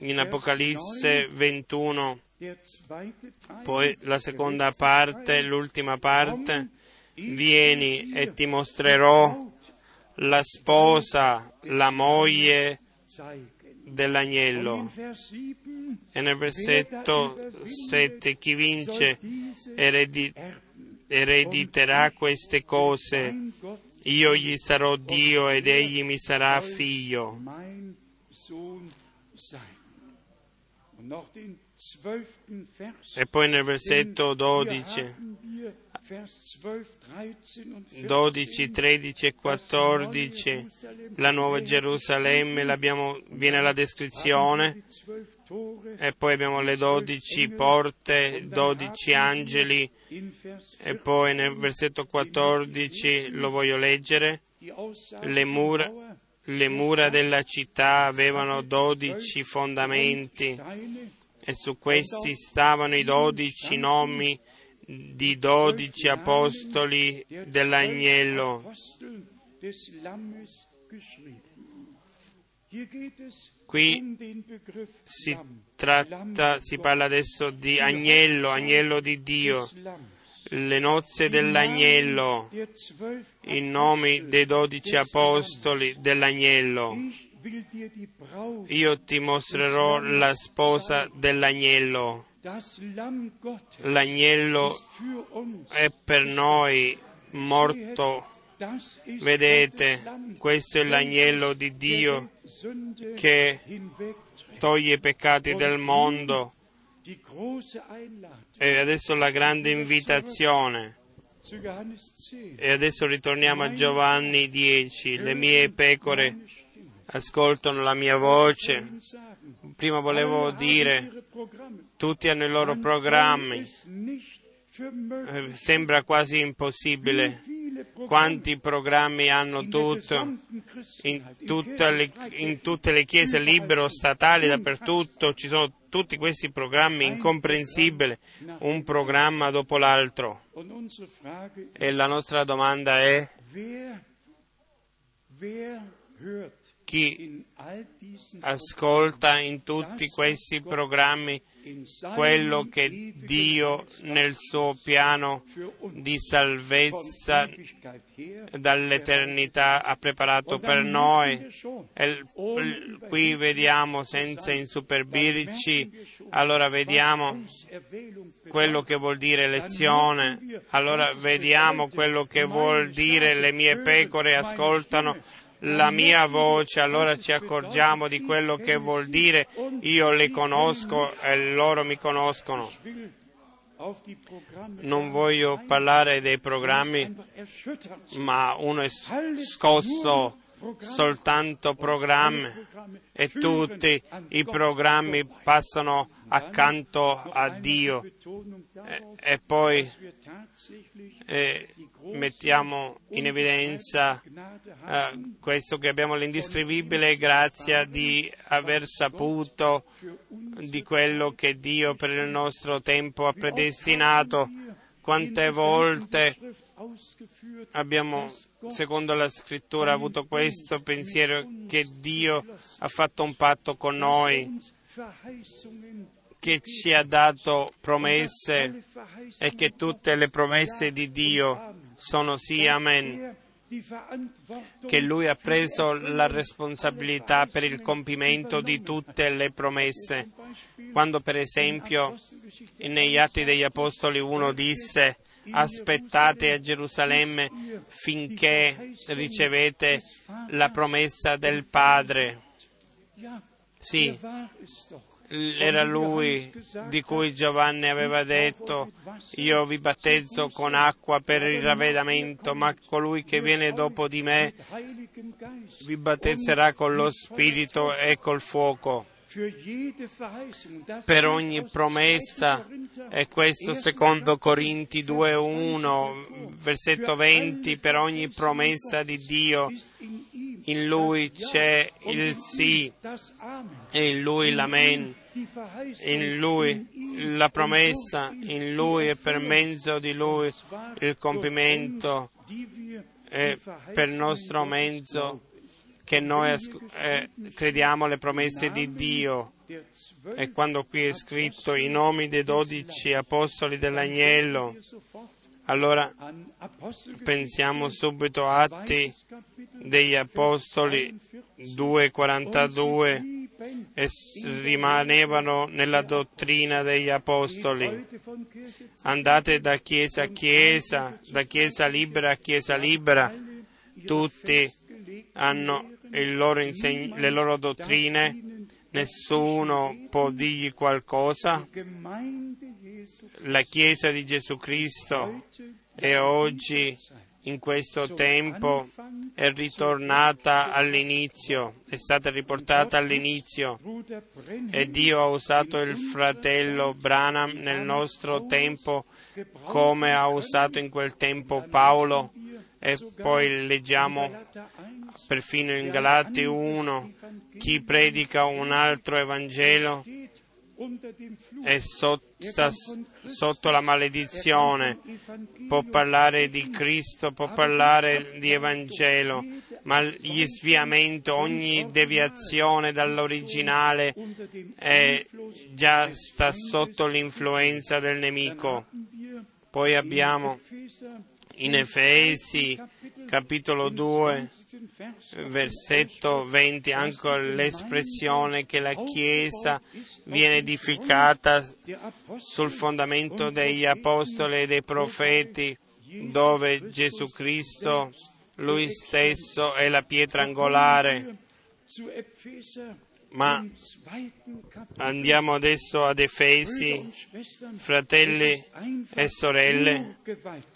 in Apocalisse 21, poi la seconda parte, l'ultima parte, vieni e ti mostrerò la sposa, la moglie dell'agnello. E nel versetto 7 chi vince eredi- erediterà queste cose. Io gli sarò Dio ed egli mi sarà figlio. E poi nel versetto 12, 12, 13 e 14, la nuova Gerusalemme, viene la descrizione, e poi abbiamo le dodici porte, dodici angeli, e poi nel versetto 14 lo voglio leggere, le mura, le mura della città avevano dodici fondamenti. E su questi stavano i dodici nomi di dodici apostoli dell'agnello. Qui si tratta, si parla adesso di agnello, agnello di Dio, le nozze dell'agnello, i nomi dei dodici apostoli dell'agnello. Io ti mostrerò la sposa dell'agnello. L'agnello è per noi morto. Vedete, questo è l'agnello di Dio che toglie i peccati del mondo. E adesso la grande invitazione. E adesso ritorniamo a Giovanni 10. Le mie pecore ascoltano la mia voce. Prima volevo dire, tutti hanno i loro programmi. Eh, Sembra quasi impossibile. Quanti programmi hanno tutto? In, le, in tutte le chiese libero, statali, dappertutto ci sono tutti questi programmi incomprensibili, un programma dopo l'altro. E la nostra domanda è chi ascolta in tutti questi programmi quello che Dio nel suo piano di salvezza dall'eternità ha preparato per noi. E qui vediamo senza insuperbirci, allora vediamo quello che vuol dire elezione, allora vediamo quello che vuol dire le mie pecore ascoltano la mia voce, allora ci accorgiamo di quello che vuol dire io le conosco e loro mi conoscono. Non voglio parlare dei programmi, ma uno è scosso soltanto programmi e tutti i programmi passano accanto a Dio e, e poi eh, mettiamo in evidenza eh, questo che abbiamo l'indescrivibile grazia di aver saputo di quello che Dio per il nostro tempo ha predestinato. Quante volte abbiamo, secondo la scrittura, avuto questo pensiero che Dio ha fatto un patto con noi, che ci ha dato promesse e che tutte le promesse di Dio sono sì, amen che lui ha preso la responsabilità per il compimento di tutte le promesse. Quando per esempio negli Atti degli Apostoli uno disse aspettate a Gerusalemme finché ricevete la promessa del Padre. Sì, era lui di cui Giovanni aveva detto io vi battezzo con acqua per il ravvedimento, ma colui che viene dopo di me vi battezzerà con lo Spirito e col fuoco. Per ogni promessa, e questo secondo Corinti 2.1, versetto 20, per ogni promessa di Dio in lui c'è il sì e in lui l'amen in Lui la promessa, in Lui e per mezzo di Lui il compimento e per nostro mezzo che noi eh, crediamo alle promesse di Dio. E quando qui è scritto i nomi dei dodici apostoli dell'agnello, allora pensiamo subito a Atti degli Apostoli 2,42 e rimanevano nella dottrina degli Apostoli. Andate da chiesa a chiesa, da chiesa libera a chiesa libera, tutti hanno loro inseg- le loro dottrine, nessuno può dirgli qualcosa. La Chiesa di Gesù Cristo è oggi in questo tempo è ritornata all'inizio, è stata riportata all'inizio. E Dio ha usato il fratello Branham nel nostro tempo come ha usato in quel tempo Paolo. e poi leggiamo perfino in Galati 1 chi predica un altro Evangelo è sotto, sotto la maledizione, può parlare di Cristo, può parlare di Evangelo, ma gli sviamenti, ogni deviazione dall'originale è, già sta sotto l'influenza del nemico. Poi abbiamo in Efesi capitolo 2 versetto 20 anche l'espressione che la Chiesa viene edificata sul fondamento degli apostoli e dei profeti, dove Gesù Cristo, lui stesso, è la pietra angolare. Ma andiamo adesso ad Efesi, fratelli e sorelle,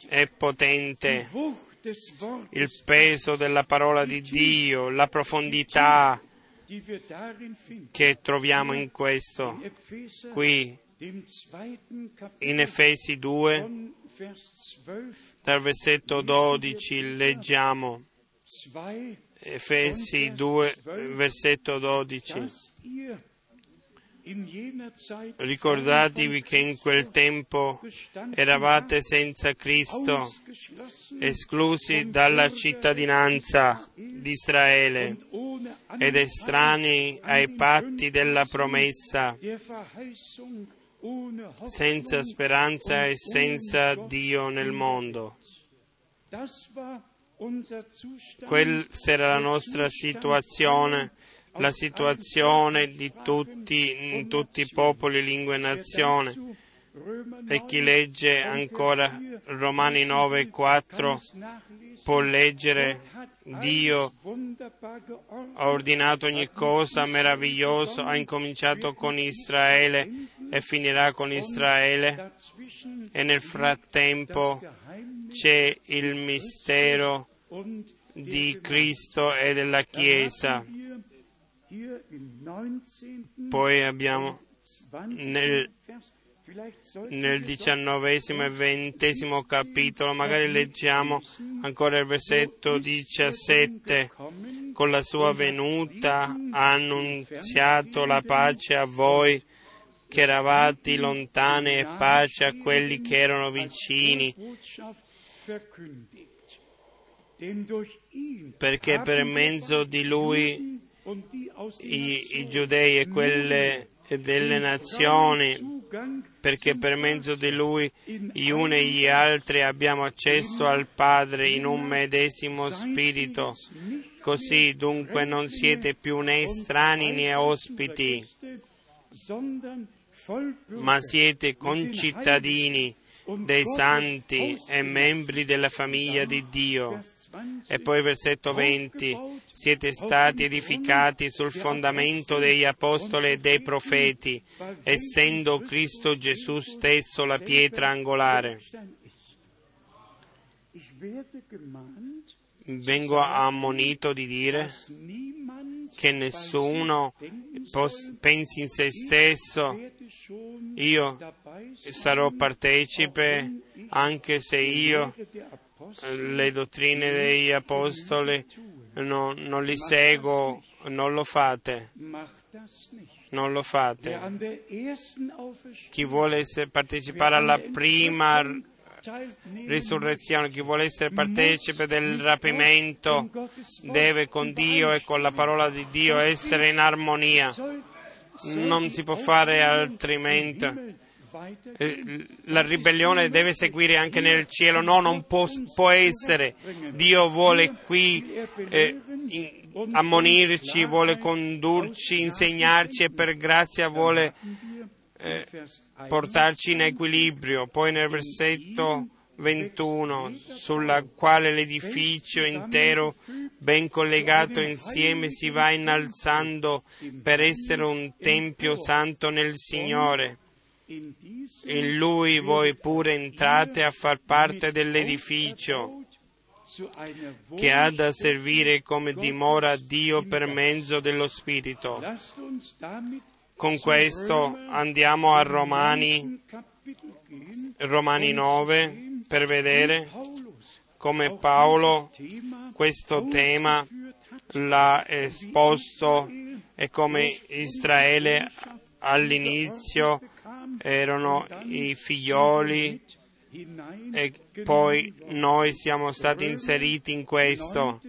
è potente il peso della parola di Dio, la profondità che troviamo in questo. Qui in Efesi 2, dal versetto 12, leggiamo Efesi 2, versetto 12. Ricordatevi che in quel tempo eravate senza Cristo, esclusi dalla cittadinanza di Israele ed estranei ai patti della promessa, senza speranza e senza Dio nel mondo. Questa era la nostra situazione la situazione di tutti, tutti i popoli, lingue e nazioni. E chi legge ancora Romani 9 e 4 può leggere Dio ha ordinato ogni cosa meravigliosa, ha incominciato con Israele e finirà con Israele e nel frattempo c'è il mistero di Cristo e della Chiesa. Hier im 19. Poi abbiamo 20. nel, nel diciannovesimo e ventesimo capitolo, magari leggiamo ancora il versetto 17. kommen, Con la sua venuta ha annunziato la pace a voi che eravate lontani e pace a quelli che erano vicini, perché per mezzo di lui i, i giudei e quelle delle nazioni, perché per mezzo di lui gli uni e gli altri abbiamo accesso al Padre in un medesimo spirito. Così dunque non siete più né estranei né ospiti, ma siete concittadini dei santi e membri della famiglia di Dio. Vers 20. E poi versetto 20, siete stati edificati sul fondamento degli apostoli e dei profeti, essendo Cristo Gesù stesso la pietra angolare. Vengo ammonito di dire che nessuno pensi in se stesso, io sarò partecipe anche se io le dottrine degli apostoli no- non li seguo, non lo fate, non lo fate. Chi vuole partecipare alla prima risurrezione, chi vuole essere partecipe del rapimento, deve con Dio e con la parola di Dio essere in armonia. Non si può fare altrimenti. Eh, La ribellione deve seguire anche nel cielo, no, non può, può essere. Dio vuole qui eh, ammonirci, vuole condurci, insegnarci e per grazia vuole eh, Vers 1 portarci in equilibrio. Poi nel versetto 21, sulla quale l'edificio intero, ben collegato insieme, si va innalzando per essere un tempio santo nel Signore. In lui voi pure entrate a far parte dell'edificio che ha da servire come dimora a Dio per mezzo dello Spirito. Con questo andiamo a Romani. Romani 9 per vedere come Paolo questo tema l'ha esposto e come Israele all'inizio erano i figlioli e poi noi siamo stati inseriti in questo.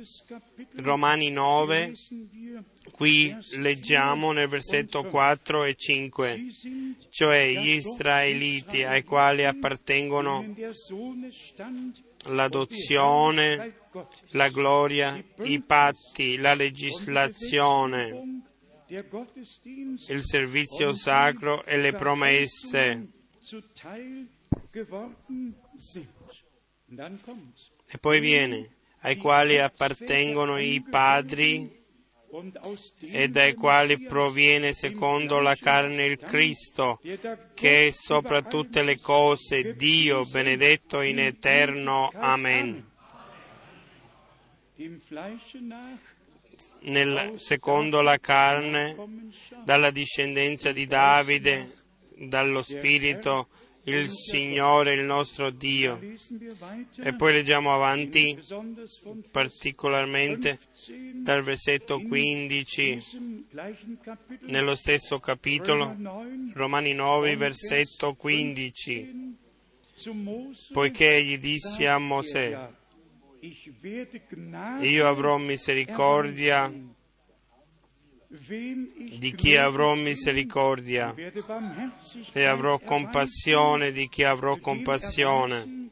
Romani 9, lesen wir, qui leggiamo nel versetto 4 e 5, sie sind cioè gli israeliti ai quali appartengono l'adozione, la gloria, i patti, la legislazione, il servizio sacro e le promesse. E poi viene, ai quali appartengono i padri e dai quali proviene secondo la carne il Cristo, che è sopra tutte le cose, Dio benedetto in eterno. Amen. Nel- secondo la carne, dalla discendenza di Davide, dallo Spirito, il Signore, il nostro Dio. E poi leggiamo avanti, particolarmente 15 dal versetto 15, diesem gleichen Kapitel nello stesso capitolo, Römer 9 Romani 9, versetto 15. zu Mose Poiché gli dissi a Mosè, io avrò misericordia di chi avrò misericordia e avrò compassione di chi avrò compassione.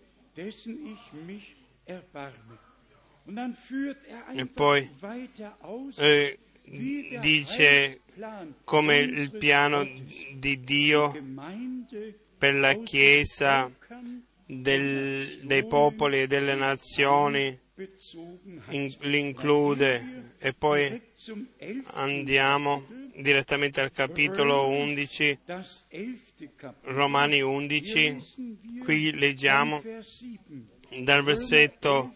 E poi eh, dice come il piano di Dio per la Chiesa del- dei popoli e delle nazioni in- li include. E poi andiamo direttamente al capitolo 11, Das elfte Kapitel. Romani Hier 11, lesen wir qui leggiamo von Vers 7. dal versetto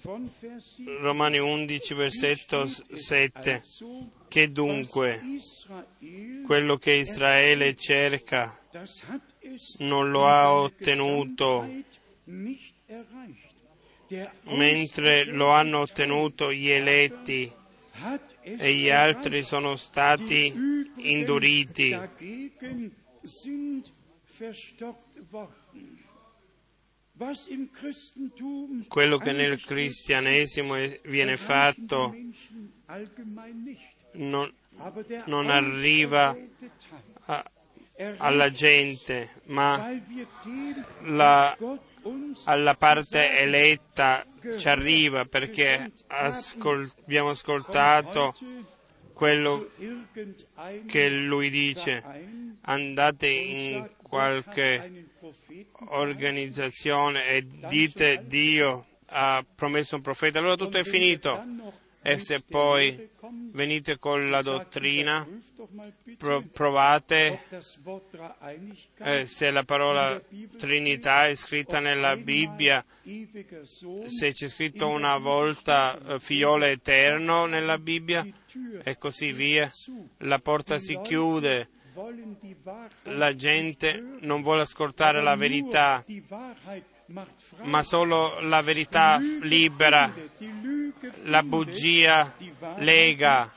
von Vers 7. Romani 11, versetto s- 7. Also, Che dunque quello che Israele cerca non lo ha ottenuto, mentre lo hanno ottenuto gli eletti e gli altri sono stati induriti. Quello che nel cristianesimo viene fatto non, non arriva a- alla gente, ma la- alla parte eletta ci arriva perché ascol- abbiamo ascoltato quello che lui dice. Andate in qualche organizzazione e dite Dio ha promesso un profeta, allora tutto è finito. E se poi venite con la dottrina, pro- provate eh, se la parola Trinità è scritta nella Bibbia, se c'è scritto una volta eh, figliolo eterno nella Bibbia e così via, la porta si chiude, la gente non vuole ascoltare la verità, ma solo la verità libera, la bugia lega,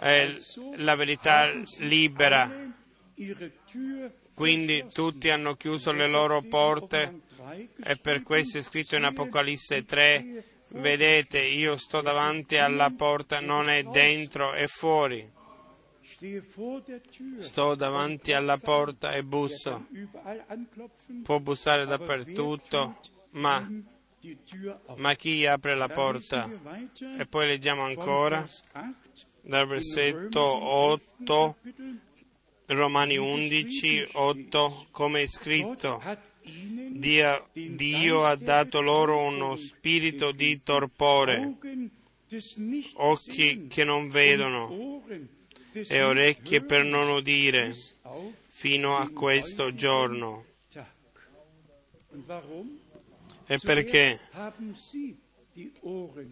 eh, la verità libera. Quindi tutti hanno chiuso le loro porte e per questo è scritto in Apocalisse 3, vedete, io sto davanti alla porta, non è dentro, è fuori. Sto davanti alla porta e busso. Può bussare dappertutto, ma, ma chi apre la porta? E poi leggiamo ancora Vers 8 dal versetto 8, Romani 11, 8, come è scritto. Dio, Dio ha dato loro uno spirito di torpore, occhi che non vedono e orecchie per non udire, fino a questo giorno. E perché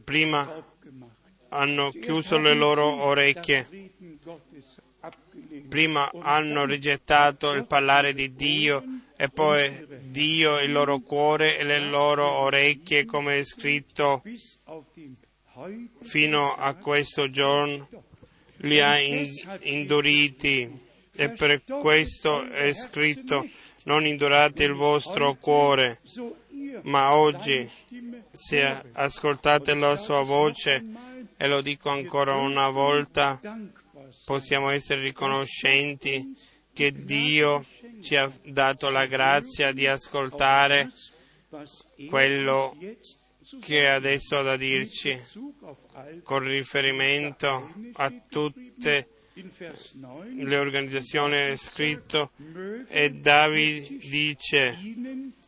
prima hanno chiuso le loro orecchie, prima hanno rigettato il parlare di Dio e poi Dio il loro cuore e le loro orecchie, come è scritto, fino a questo giorno li ha in- induriti. E per questo è scritto non indurate il vostro cuore, ma oggi se ascoltate la sua voce, e lo dico ancora una volta, possiamo essere riconoscenti che Dio ci ha dato la grazia di ascoltare quello che adesso ha da dirci con riferimento a tutte in Vers 9 le organizzazioni è scritto e Davide dice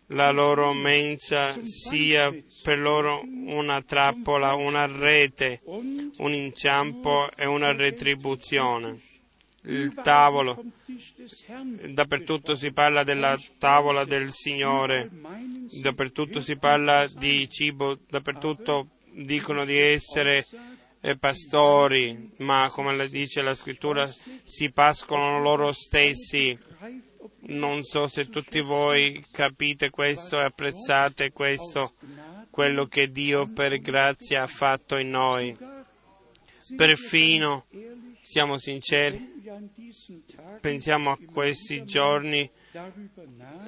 la loro mensa sia per loro una trappola, una rete, un inciampo e una retribuzione. Il tavolo, dappertutto si parla della tavola del Signore, dappertutto si parla di cibo, dappertutto dicono di essere eh, pastori, ma come dice la scrittura si pascolano loro stessi. Non so se tutti voi capite questo e apprezzate questo, quello che Dio per grazia ha fatto in noi. Perfino, siamo sinceri, pensiamo a questi giorni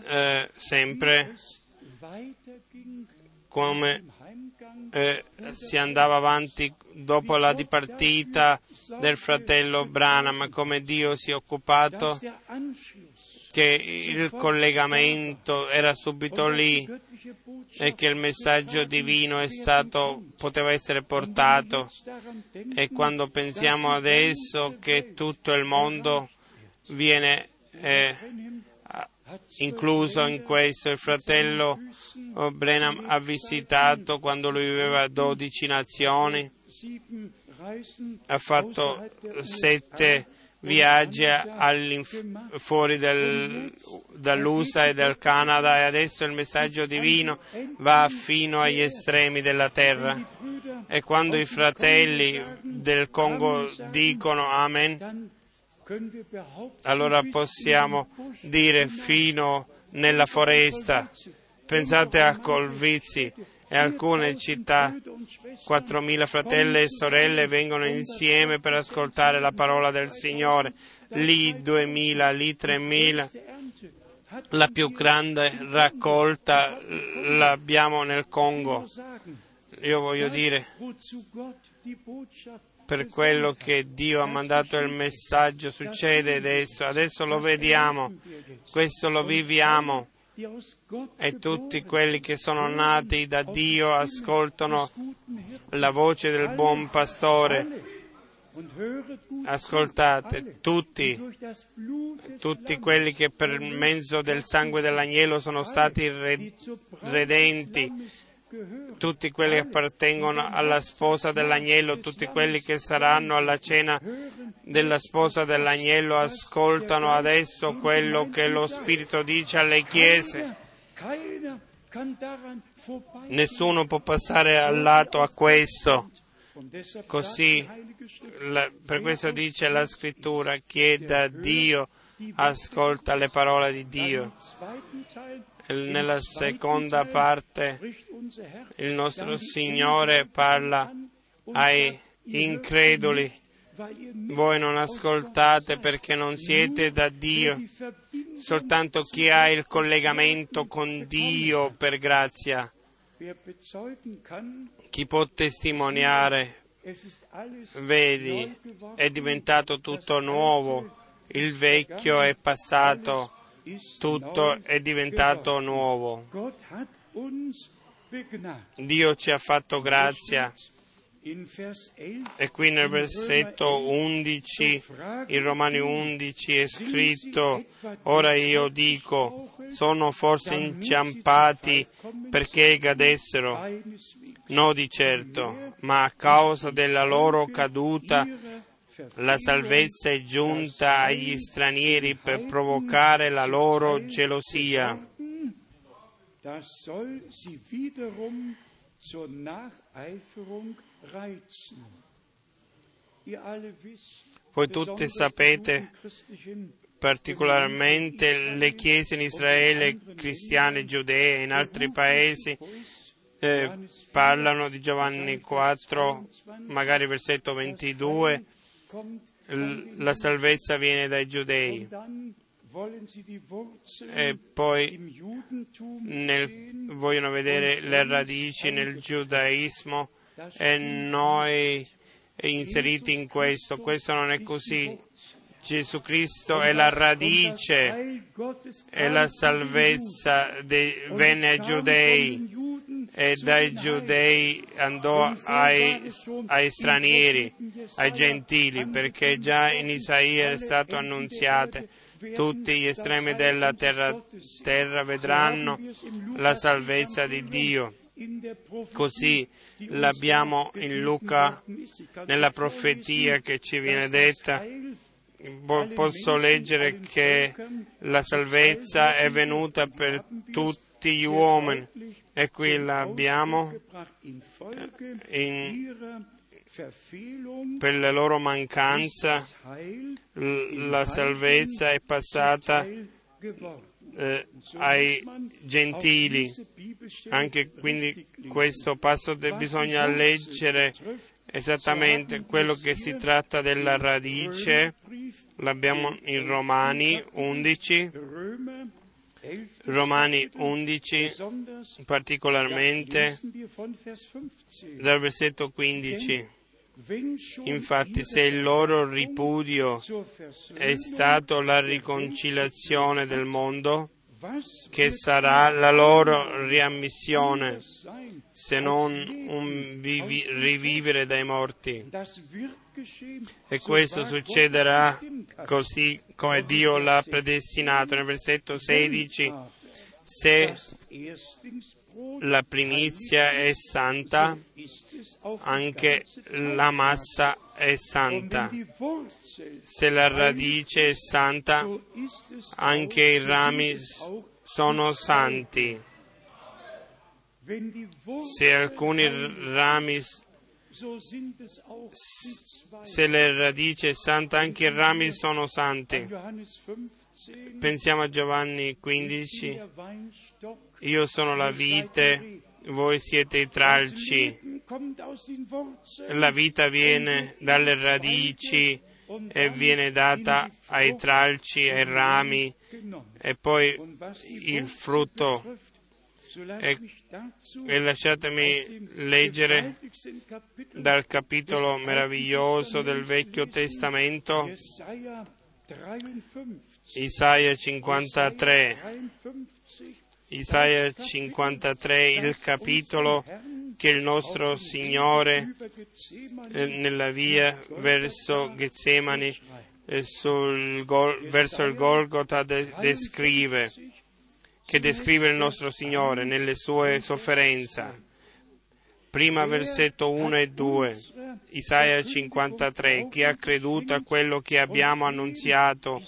eh, sempre come eh, si andava avanti dopo la dipartita del fratello Branham, come Dio si è occupato che il collegamento era subito lì e che il messaggio divino è stato, poteva essere portato. E quando pensiamo adesso che tutto il mondo viene eh, incluso in questo, il fratello oh, Brenham ha visitato quando lui viveva 12 nazioni, ha fatto sette viaggi all'inf- fuori del- dall'USA e dal Canada e adesso il messaggio divino va fino agli estremi della terra. E quando i fratelli del Congo dicono Amen, allora possiamo dire fino nella foresta. Pensate a Colvizi e alcune città. 4.000 fratelli e sorelle vengono insieme per ascoltare la parola del Signore. Lì 2.000, lì 3.000. Ernte hat La più grande raccolta l'abbiamo nel Congo. Io voglio dire, per quello che Dio ha mandato il messaggio succede adesso. Adesso lo vediamo, questo lo viviamo. E tutti quelli che sono nati da Dio ascoltano la voce del buon pastore. Ascoltate, tutti, tutti quelli che per mezzo del sangue dell'agnello sono stati re- redenti, tutti quelli che appartengono alla sposa dell'agnello, tutti quelli che saranno alla cena della sposa dell'agnello, ascoltano adesso quello che lo Spirito dice alle chiese. Nessuno può passare al lato a questo. Così, per questo dice la scrittura, chieda a Dio, ascolta le parole di Dio. Nella seconda parte il nostro Signore parla ai increduli. Voi non ascoltate perché non siete da Dio, soltanto chi ha il collegamento con Dio per grazia, chi può testimoniare, vedi, è diventato tutto nuovo, il vecchio è passato, tutto è diventato nuovo. Dio ci ha fatto grazia. In Vers 11 E qui nel versetto 11, in Romani 11 è scritto, ora io dico, sono forse inciampati perché cadessero? No di certo, ma a causa della loro caduta la salvezza è giunta agli stranieri per provocare la loro gelosia. Das soll sie wiederum zur Nacheiferung Voi tutti sapete particolarmente le chiese in Israele, cristiane, giudee e in altri paesi eh, parlano di Giovanni 4, magari versetto 22, kommt, l- la salvezza viene dai giudei. E poi nel- vogliono vedere le radici nel giudaismo e noi inseriti in questo. Questo non è così. Gesù Cristo è la radice e la salvezza de- venne ai giudei e dai giudei andò ai, ai stranieri, ai gentili, perché già in Isaia è stato annunziato tutti gli estremi della terra, terra vedranno la salvezza di Dio. Così l'abbiamo in Luca nella profetia che ci viene detta. Po- Posso leggere che la salvezza è venuta per tutti gli uomini e qui l'abbiamo in- per la loro mancanza. La salvezza è passata eh, ai gentili. Anche quindi questo passo de- bisogna leggere esattamente quello che si tratta della radice. L'abbiamo in Romani 11, Romani 11 particolarmente dal versetto 15. Infatti se il loro ripudio è stato la riconciliazione del mondo, che sarà la loro riammissione se non un vivi- rivivere dai morti? E questo succederà così come Dio l'ha predestinato. Nel versetto 16, se la primizia è santa, anche la massa è santa. Se la radice è santa, anche i rami sono santi. Se alcuni rami, se la radice è santa, anche i rami sono santi. Johannes 15, Pensiamo a Giovanni 15. Io sono la vite, voi siete i tralci. La vita viene dalle radici e viene data ai tralci, ai rami e poi il frutto. E- E lasciatemi leggere dal capitolo meraviglioso del Vecchio Testamento, Jesaja 53. Isaia 53. 53, Isaia 53, il capitolo che il nostro Signore eh, nella via verso Getsemani, eh, Gol- verso il Golgotha de- descrive, che descrive il nostro Signore nelle sue sofferenze. Prima versetto 1 e 2, Isaia 53, chi ha creduto a quello che abbiamo annunziato,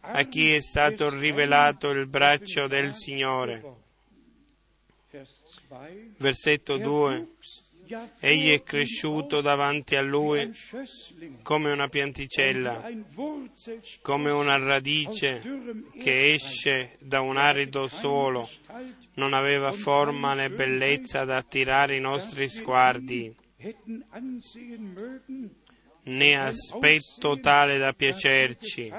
a chi è stato rivelato il braccio del Signore. Vers 2. Versetto 2, egli è cresciuto davanti a lui come una pianticella, come una radice che esce da un arido suolo. Non aveva forma né bellezza da attirare i nostri sguardi, né aspetto tale da piacerci.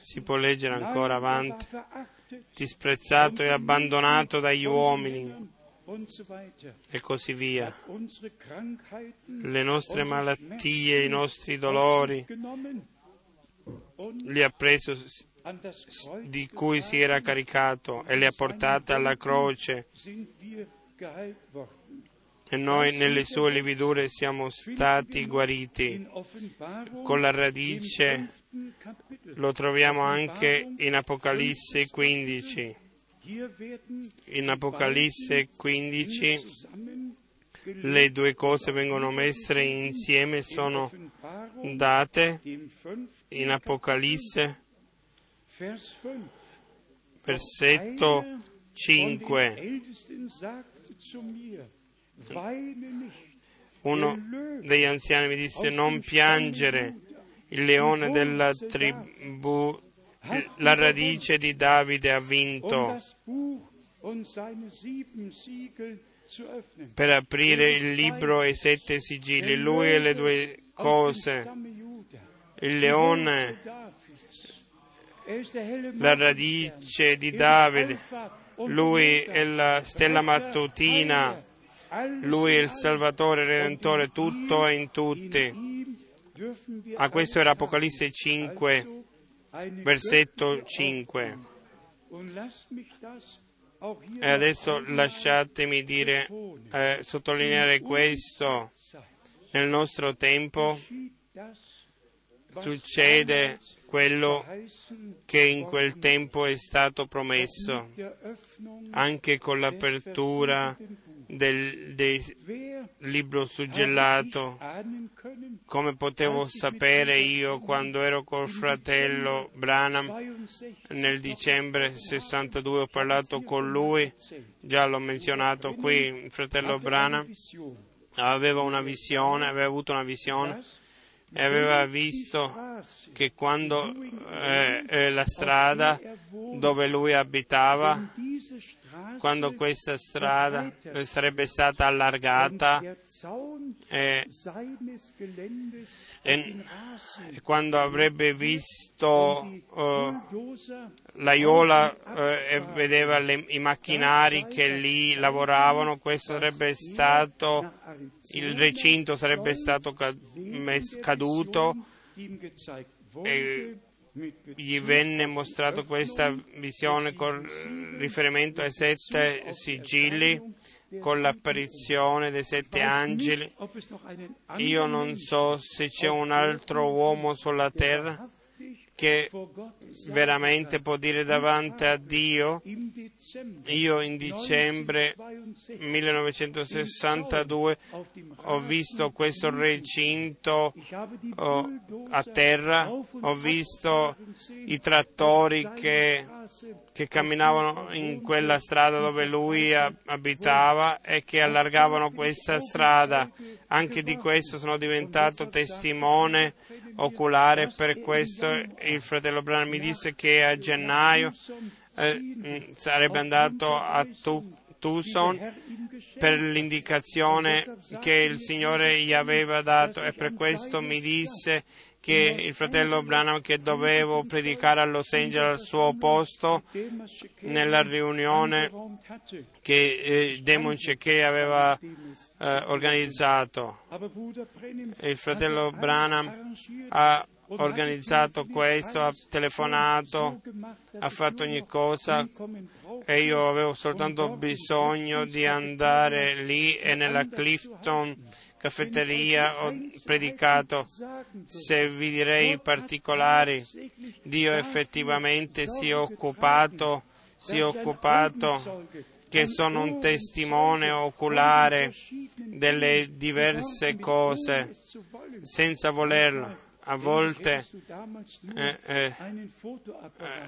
Si può leggere ancora avanti. Disprezzato e abbandonato dagli uomini. e così via. Le nostre malattie, i nostri dolori li ha preso di cui si era caricato e li ha portate alla croce e noi nelle sue lividure siamo stati guariti. Con la radice lo troviamo anche in Apocalisse 15. In Apocalisse 15 le due cose vengono messe insieme, sono date in Apocalisse versetto 5. Uno degli anziani mi disse non piangere, il leone della tribù, la radice di Davide ha vinto. Per aprire il libro e i sette sigilli, lui e le due cose, il leone, la radice di Davide, lui è la stella mattutina, lui è il Salvatore, il Redentore, tutto e in tutti. A questo era Apocalisse 5, versetto 5. E adesso lasciatemi dire, eh, sottolineare questo. Nel nostro tempo succede quello che in quel tempo è stato promesso, anche con l'apertura del, libro suggellato. Come potevo sapere io quando ero col fratello Branham nel dicembre 62 ho parlato con lui, già l'ho menzionato qui, il fratello Branham aveva una visione, aveva avuto una visione e aveva visto che quando eh, eh, la strada dove lui abitava, quando questa strada sarebbe stata allargata e, e, quando avrebbe visto uh, l'aiuola uh, e vedeva le, i macchinari che lì lavoravano, questo sarebbe stato, il recinto sarebbe stato caduto. E gli venne mostrato questa visione con riferimento ai sette sigilli, con l'apparizione dei sette angeli. Io non so se c'è un altro uomo sulla terra che veramente può dire davanti a Dio, io in dicembre 1962 1962 auf dem ho visto questo recinto oh, a terra, ho visto i trattori che, che camminavano in quella strada dove lui abitava e che allargavano questa strada. Anche di questo sono diventato testimone oculare, per questo. Il fratello Branham mi disse che a gennaio eh, mh, sarebbe andato a Tu- Tucson per l'indicazione che il Signore gli aveva dato e per questo mi disse che il fratello Branham che dovevo predicare a Los Angeles al suo posto nella riunione che eh, Damon Shekhe aveva eh, organizzato. Il fratello Branham ha organizzato questo, ha telefonato, ha fatto ogni cosa e io avevo soltanto bisogno di andare lì e nella Clifton caffetteria ho predicato. Se vi direi i particolari, Dio effettivamente si è occupato, si è occupato che sono un testimone oculare delle diverse cose senza volerlo. A volte eh, eh, eh,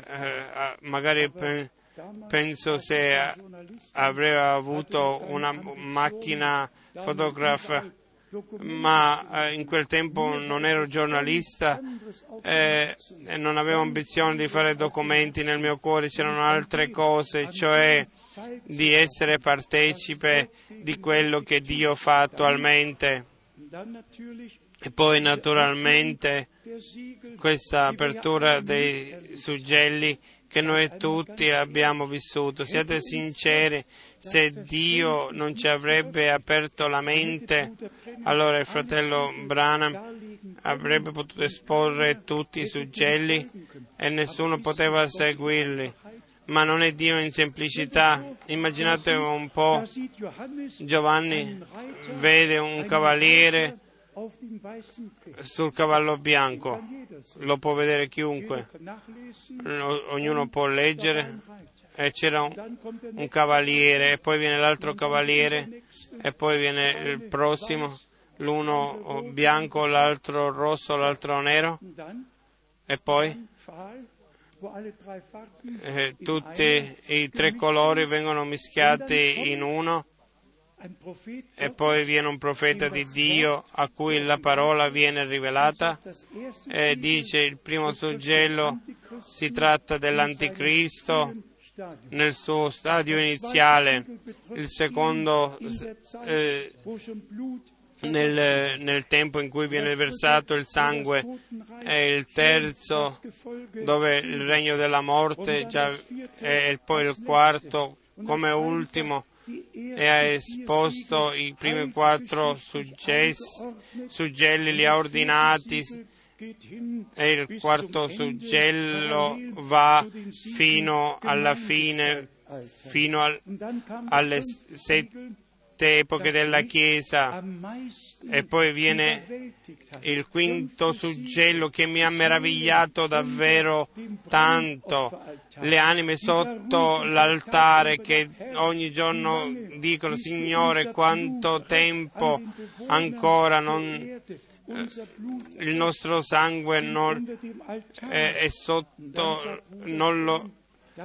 eh, magari pe- penso se avrei avuto una macchina fotografa, ma eh, in quel tempo non ero giornalista eh, e non avevo ambizione di fare documenti nel mio cuore, c'erano altre cose, cioè di essere partecipe di quello che Dio fa attualmente. E poi naturalmente questa apertura dei suggelli che noi tutti abbiamo vissuto. Siate sinceri, se Dio non ci avrebbe aperto la mente, allora il fratello Branham avrebbe potuto esporre tutti i suggelli e nessuno poteva seguirli. Ma non è Dio in semplicità. Immaginate un po', Giovanni vede un cavaliere sul cavallo bianco, lo può vedere chiunque, ognuno può leggere e c'era un, un cavaliere e poi viene l'altro cavaliere e poi viene il prossimo, l'uno bianco, l'altro rosso, l'altro nero. E poi? Eh, tutti i tre colori vengono mischiati in uno. E poi viene un profeta di Dio a cui la parola viene rivelata e dice il primo suggello si tratta dell'anticristo nel suo stadio iniziale, il secondo eh, nel, nel tempo in cui viene versato il sangue e il terzo dove il regno della morte già, e poi il quarto come ultimo e ha esposto i primi quattro suggelli, li ha ordinati e il quarto suggello va fino alla fine, fino al- alle sette epoche della Chiesa. e poi viene il quinto suggello che mi ha meravigliato davvero tanto. Le anime sotto l'altare che ogni giorno dicono Signore quanto tempo ancora non, il nostro sangue non è, è sotto, non lo,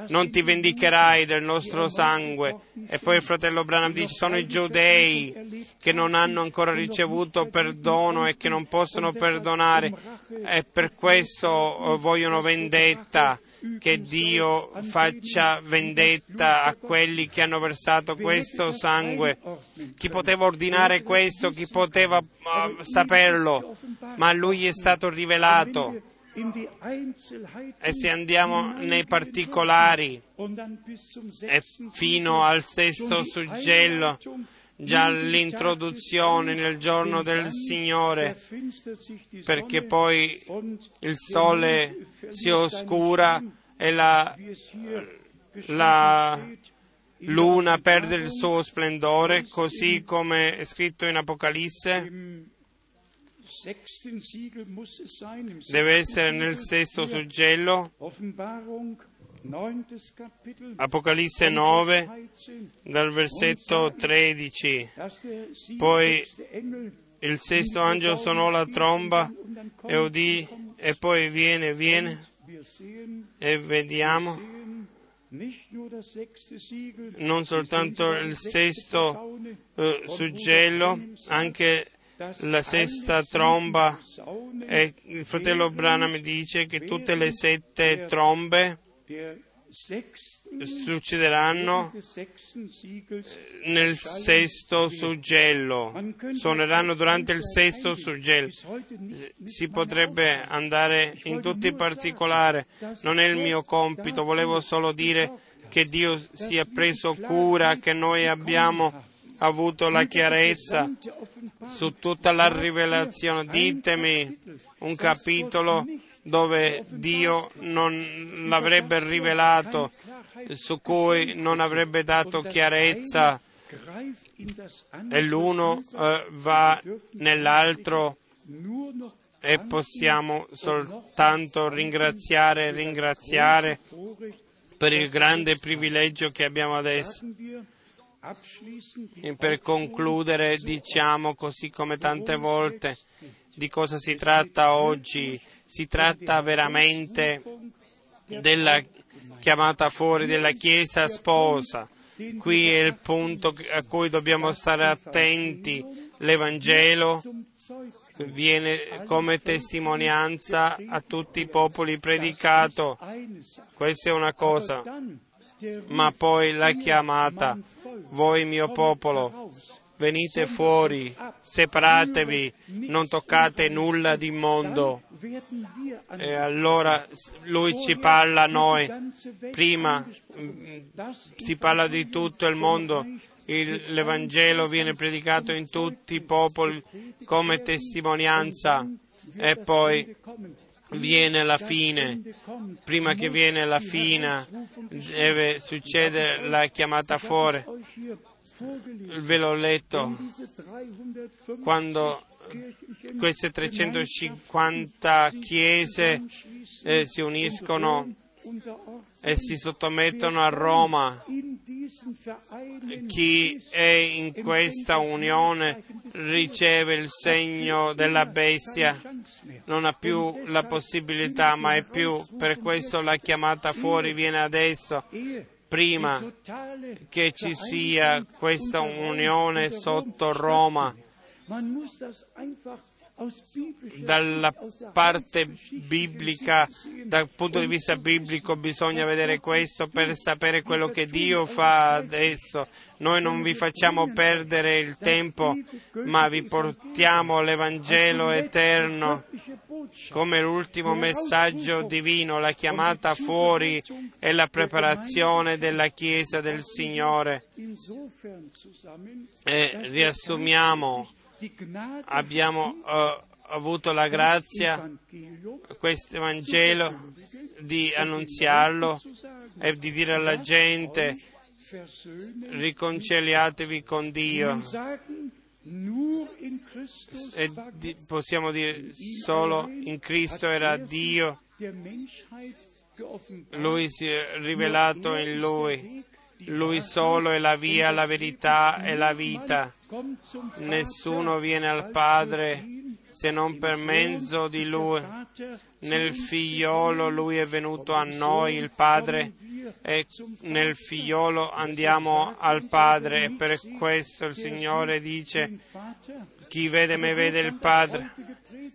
non ti vendicherai del nostro sangue. E poi il fratello Branham dice, sono i giudei che non hanno ancora ricevuto perdono e che non possono perdonare e per questo vogliono vendetta. Che Dio faccia vendetta a quelli che hanno versato questo sangue. Chi poteva ordinare questo? Chi poteva uh, saperlo? Ma a lui è stato rivelato. E se andiamo nei particolari e fino al sesto suggello, già l'introduzione nel giorno del Signore, perché poi il sole si oscura e la, la luna perde il suo splendore, così come è scritto in Apocalisse. Deve essere nel sesto suggello, Apocalisse 9, 13, dal versetto 13. dass der siebte, Poi il sesto angelo suonò la tromba e udì, e poi viene, viene, e vediamo non soltanto il sesto eh, suggello, anche la sesta tromba. E il fratello Branham dice che tutte le sette trombe succederanno des sechsten Siegels nel sesto suggello, suoneranno durante il sesto suggello. nicht Si potrebbe andare in tutti i particolari, non è il mio compito, volevo solo dire che Dio si è preso cura, che noi abbiamo avuto la chiarezza su tutta la rivelazione. Ditemi un capitolo dove Dio non l'avrebbe rivelato, su cui non avrebbe dato chiarezza e l'uno eh, va nell'altro e possiamo soltanto ringraziare e ringraziare per il grande privilegio che abbiamo adesso. E per concludere diciamo così come tante volte di cosa si tratta oggi. Si tratta veramente della chiamata fuori della Chiesa sposa. Qui è il punto a cui dobbiamo stare attenti. L'Evangelo viene come testimonianza a tutti i popoli predicato. Questa è una cosa. Ma poi la chiamata, voi mio popolo, venite fuori, separatevi, non toccate nulla di mondo. E allora lui ci parla a noi. Prima mm, si parla di tutto il mondo, il- l'Evangelo viene predicato in tutti i popoli come testimonianza e poi viene la fine. Prima che viene la fine deve succedere la chiamata fuori. Ve l'ho letto Diese 350 quando queste 350 chiese eh, si uniscono e si sottomettono a Roma. Chi è in questa unione riceve il segno della bestia, non ha più la possibilità, ma è più. Per questo la chiamata fuori viene adesso, prima che ci sia questa unione sotto Roma. Dalla parte biblica, dal punto di vista biblico bisogna vedere questo per sapere quello che Dio fa adesso. Noi non vi facciamo perdere il tempo, ma vi portiamo l'Evangelo eterno come l'ultimo messaggio divino, la chiamata fuori e la preparazione della Chiesa del Signore. E riassumiamo, abbiamo eh, avuto la grazia, questo Vangelo, di annunziarlo e di dire alla gente riconciliatevi con Dio. E di- possiamo dire solo in Cristo era Dio. Lui si è rivelato in Lui. Lui solo è la via, la verità e la vita. Nessuno viene al Padre se non per mezzo di Lui. Nel figliolo Lui è venuto a noi, il Padre, e nel figliolo andiamo al Padre. E per questo il Signore dice, chi vede me vede il Padre.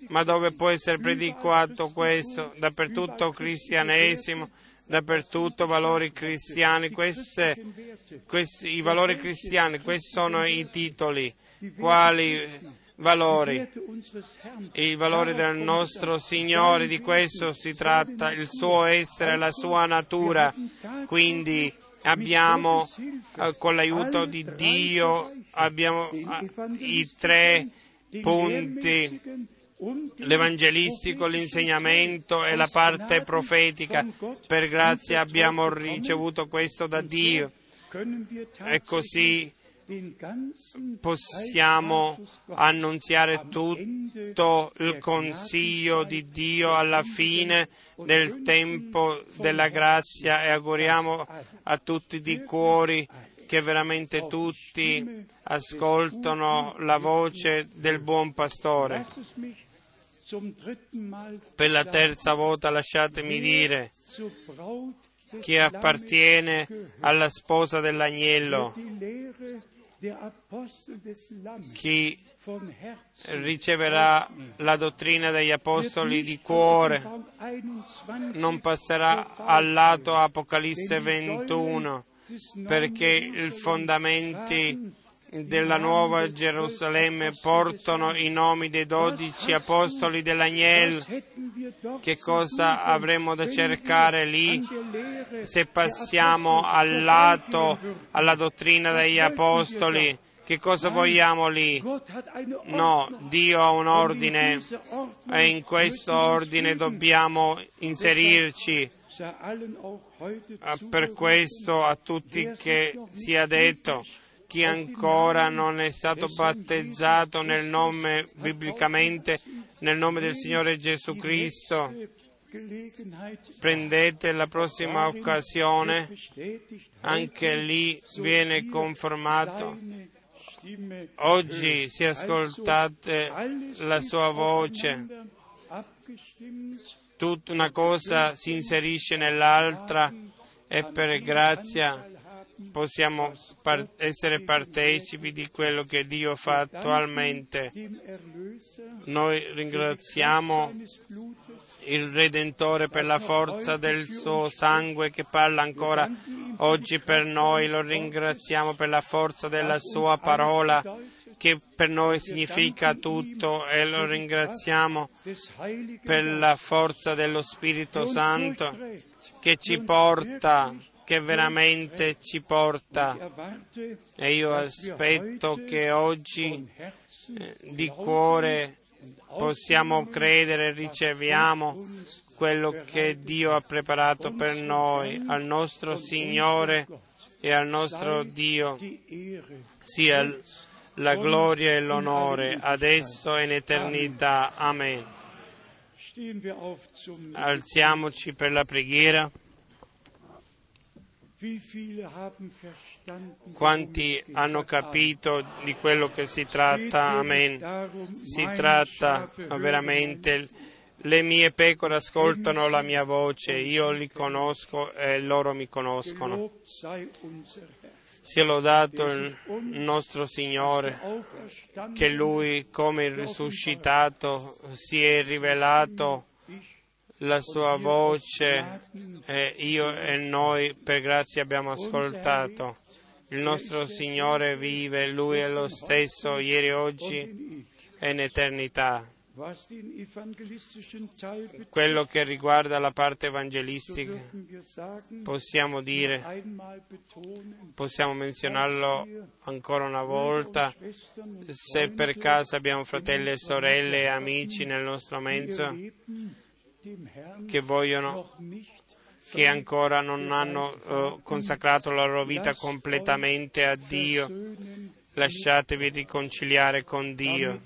Ma dove può essere predicato questo? Dappertutto cristianesimo, dappertutto valori cristiani. Queste, questi, I valori cristiani, questi sono i titoli. Quali valori? I valori del nostro Signore, di questo si tratta, il suo essere, la sua natura. Quindi abbiamo, eh, con l'aiuto di Dio, abbiamo eh, i tre punti, l'evangelistico, l'insegnamento e la parte profetica. Per grazia abbiamo ricevuto questo da Dio e così possiamo annunziare tutto il consiglio di Dio alla fine del tempo della grazia e auguriamo a tutti di cuori che veramente tutti ascoltano la voce del buon pastore. Per la terza volta lasciatemi dire che appartiene alla sposa dell'agnello, chi riceverà la dottrina degli apostoli di cuore non passerà al lato Apocalisse 21 perché i fondamenti della nuova Gerusalemme portano i nomi dei dodici apostoli dell'agnello. Che cosa avremo da cercare lì se passiamo al lato, alla dottrina degli apostoli? Che cosa vogliamo lì? No, Dio ha un ordine e in questo ordine dobbiamo inserirci. Per questo a tutti che sia detto chi ancora non è stato battezzato nel nome, biblicamente, nel nome del Signore Gesù Cristo, prendete la prossima occasione, anche lì viene confermato. Oggi si ascoltate la sua voce, tutta una cosa si inserisce nell'altra e per grazia possiamo par- essere partecipi di quello che Dio fa attualmente. Noi ringraziamo il Redentore per la forza del suo sangue che parla ancora oggi per noi, lo ringraziamo per la forza della sua parola che per noi significa tutto e lo ringraziamo per la forza dello Spirito Santo che ci porta che veramente ci porta e io aspetto che oggi eh, di cuore possiamo credere e riceviamo quello che Dio ha preparato per noi, al nostro Signore e al nostro Dio, sia la gloria e l'onore adesso e in eternità. Amen. Alziamoci per la preghiera. Quanti hanno capito di quello che si tratta? Amen. Si tratta veramente, le mie pecore ascoltano la mia voce, io li conosco e loro mi conoscono. Sia lodato il nostro Signore, che Lui, come il risuscitato, si è rivelato la sua voce e io e noi per grazia abbiamo ascoltato. Il nostro Signore vive, Lui è lo stesso ieri, oggi e in eternità. Quello che riguarda la parte evangelistica, possiamo dire, possiamo menzionarlo ancora una volta, se per caso abbiamo fratelli e sorelle e amici nel nostro mezzo, che vogliono, che ancora non hanno uh, consacrato la loro vita completamente a Dio. Lasciatevi riconciliare con Dio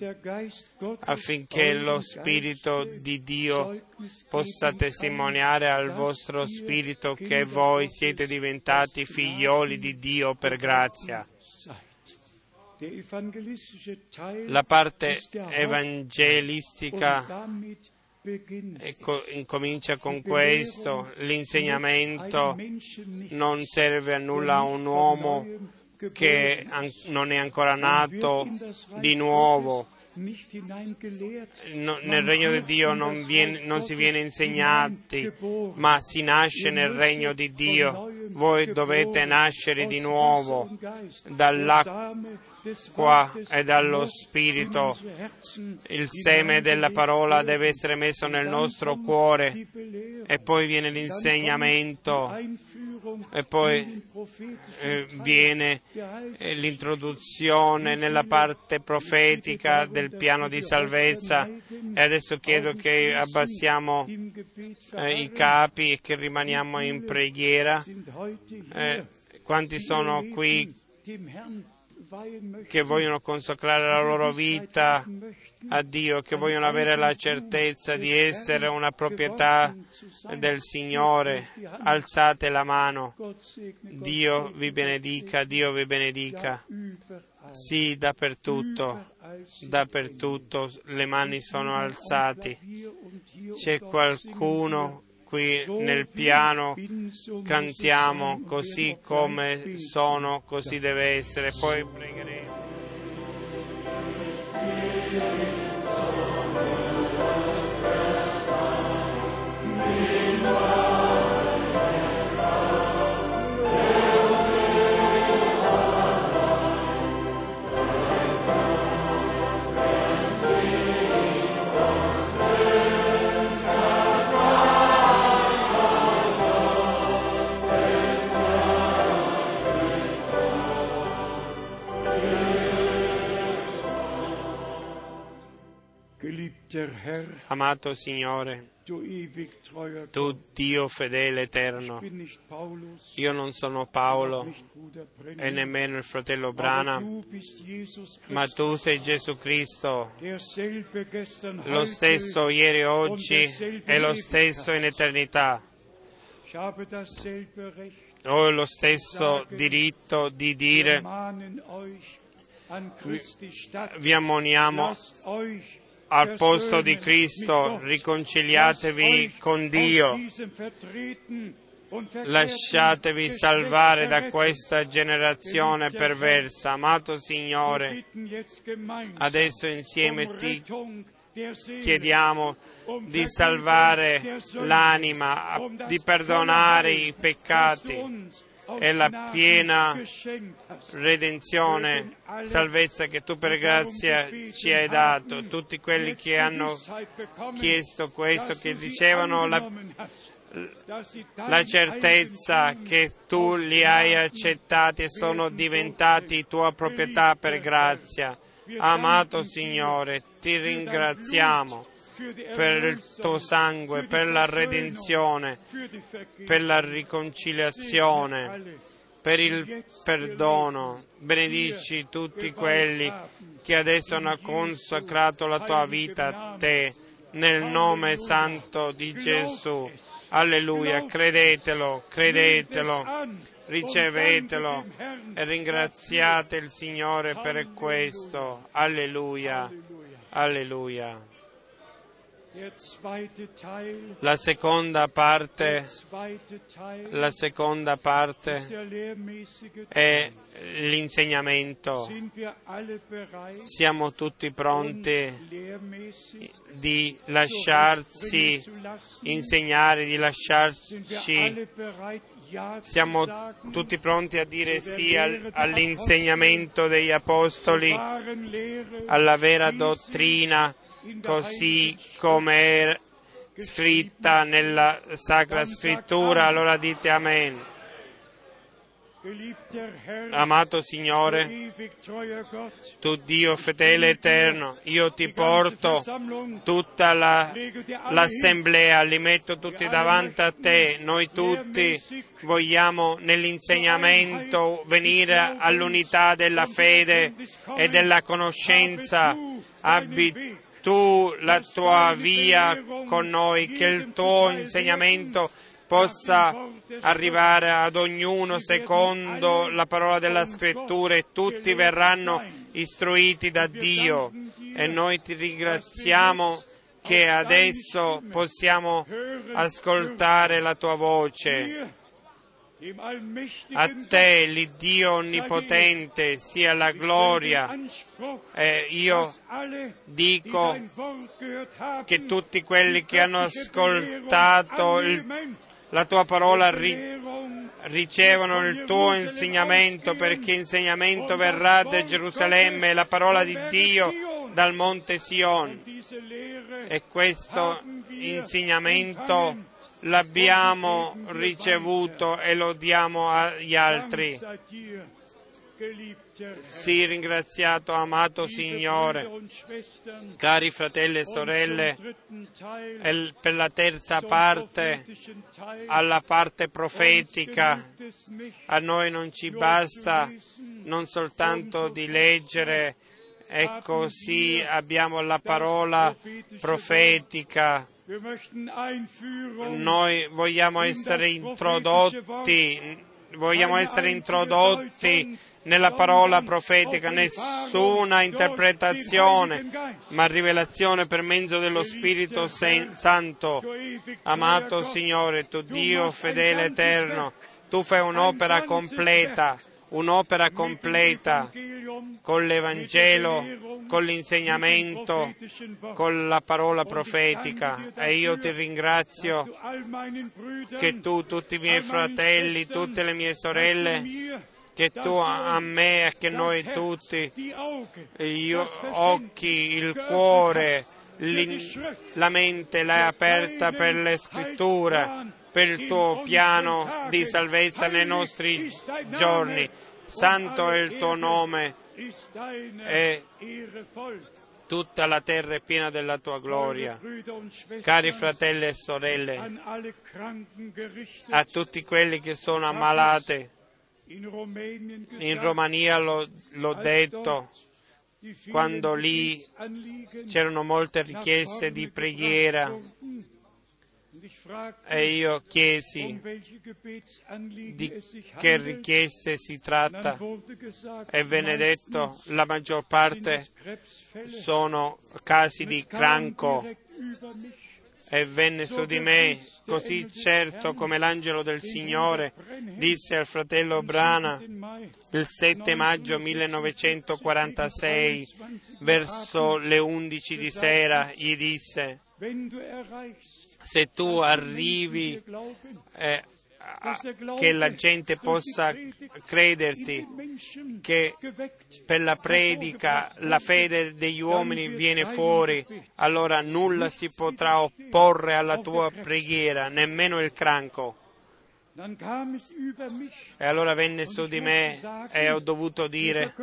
affinché lo Spirito di Dio possa testimoniare al vostro spirito che voi siete diventati figlioli di Dio per grazia. La parte evangelistica Ecco, incomincia con questo, l'insegnamento non serve a nulla a un uomo che non è ancora nato di nuovo. No, nel regno di Dio non, viene, non, si viene insegnati, ma si nasce nel regno di Dio. Voi dovete nascere di nuovo dall'acqua qua e dallo Spirito. Il seme della parola deve essere messo nel nostro cuore. e poi viene l'insegnamento. e poi eh, viene eh, l'introduzione nella parte profetica del piano di salvezza. e adesso chiedo che abbassiamo eh, i capi e che rimaniamo in preghiera. Eh, quanti sono qui che vogliono consacrare la loro vita a Dio, che vogliono avere la certezza di essere una proprietà del Signore. Alzate la mano. Dio vi benedica, Dio vi benedica. Sì, dappertutto, dappertutto le mani sono alzate. C'è qualcuno qui nel piano, cantiamo così come sono, così deve essere. Poi pregheremo. Amato Signore, tu Dio fedele eterno, io non sono Paolo e nemmeno il fratello Jesus ma tu sei Gesù Cristo, lo stesso ieri e oggi e lo stesso in eternità. Ho lo stesso diritto di dire, vi ammoniamo al posto di Cristo, riconciliatevi con Dio. Lasciatevi salvare da questa generazione perversa. Amato Signore, adesso insieme ti chiediamo di salvare l'anima, di perdonare i peccati e la piena redenzione, salvezza che tu per grazia ci hai dato. Tutti quelli che hanno chiesto questo, che dicevano la, la certezza che tu li hai accettati e sono diventati tua proprietà per grazia. Amato Signore, ti ringraziamo per il tuo sangue, per la redenzione, per la riconciliazione, per il perdono. Benedici tutti quelli che adesso hanno consacrato la tua vita a te, nel nome santo di Gesù. Alleluia, credetelo, credetelo, ricevetelo e ringraziate il Signore per questo. Alleluia, alleluia. La seconda parte, la seconda parte è l'insegnamento. Siamo tutti pronti di lasciarsi insegnare, di lasciarci. Siamo tutti pronti a dire sì al- all'insegnamento degli apostoli, alla vera dottrina, così come è scritta nella Sacra Scrittura. Allora dite Amen. Amato Signore, tu Dio fedele eterno, io ti porto tutta la- l'assemblea, li metto tutti davanti a te, noi tutti vogliamo nell'insegnamento venire all'unità della fede e della conoscenza. Abbi tu la tua via con noi, che il tuo insegnamento possa arrivare ad ognuno secondo la parola della scrittura e tutti verranno istruiti da Dio e noi ti ringraziamo che adesso possiamo ascoltare la tua voce. A te, l'Iddio Onnipotente, sia la gloria. E io dico che tutti quelli che hanno ascoltato il- la tua parola ri- ricevono il tuo insegnamento, perché insegnamento verrà da Gerusalemme, la parola di Dio dal monte Sion. E questo insegnamento l'abbiamo ricevuto e lo diamo agli altri. Sii ringraziato, amato Signore, cari fratelli e sorelle, per la terza parte, alla parte profetica, a noi non ci basta non soltanto di leggere, e così abbiamo la parola profetica. Noi vogliamo essere introdotti, vogliamo essere introdotti nella parola profetica, nessuna interpretazione, ma rivelazione per mezzo dello Spirito Santo. Amato Signore, tu Dio fedele eterno, tu fai un'opera completa, un'opera completa con l'Evangelo, con l'insegnamento, con la parola profetica. E io ti ringrazio che tu, tutti i miei fratelli, tutte le mie sorelle, che tu a me e che noi tutti, gli occhi, il cuore, la mente l'hai aperta per le scritture, per il tuo piano di salvezza nei nostri giorni. Santo è il tuo nome e tutta la terra è piena della tua gloria. Cari fratelli e sorelle, a tutti quelli che sono ammalati, in Romania l'ho, l'ho detto, quando lì c'erano molte richieste di preghiera e io chiesi di che richieste si tratta e venne detto la maggior parte sono casi di cranco e venne su di me così certo come l'angelo del Signore disse al fratello Brana 7. Mai il 7 maggio 1946 verso le 11 di sera gli disse se tu arrivi eh, che la gente possa crederti che per la predica la fede degli uomini viene fuori, allora nulla si potrà opporre alla tua preghiera, nemmeno il cranco. E allora venne su di me e ho dovuto dire,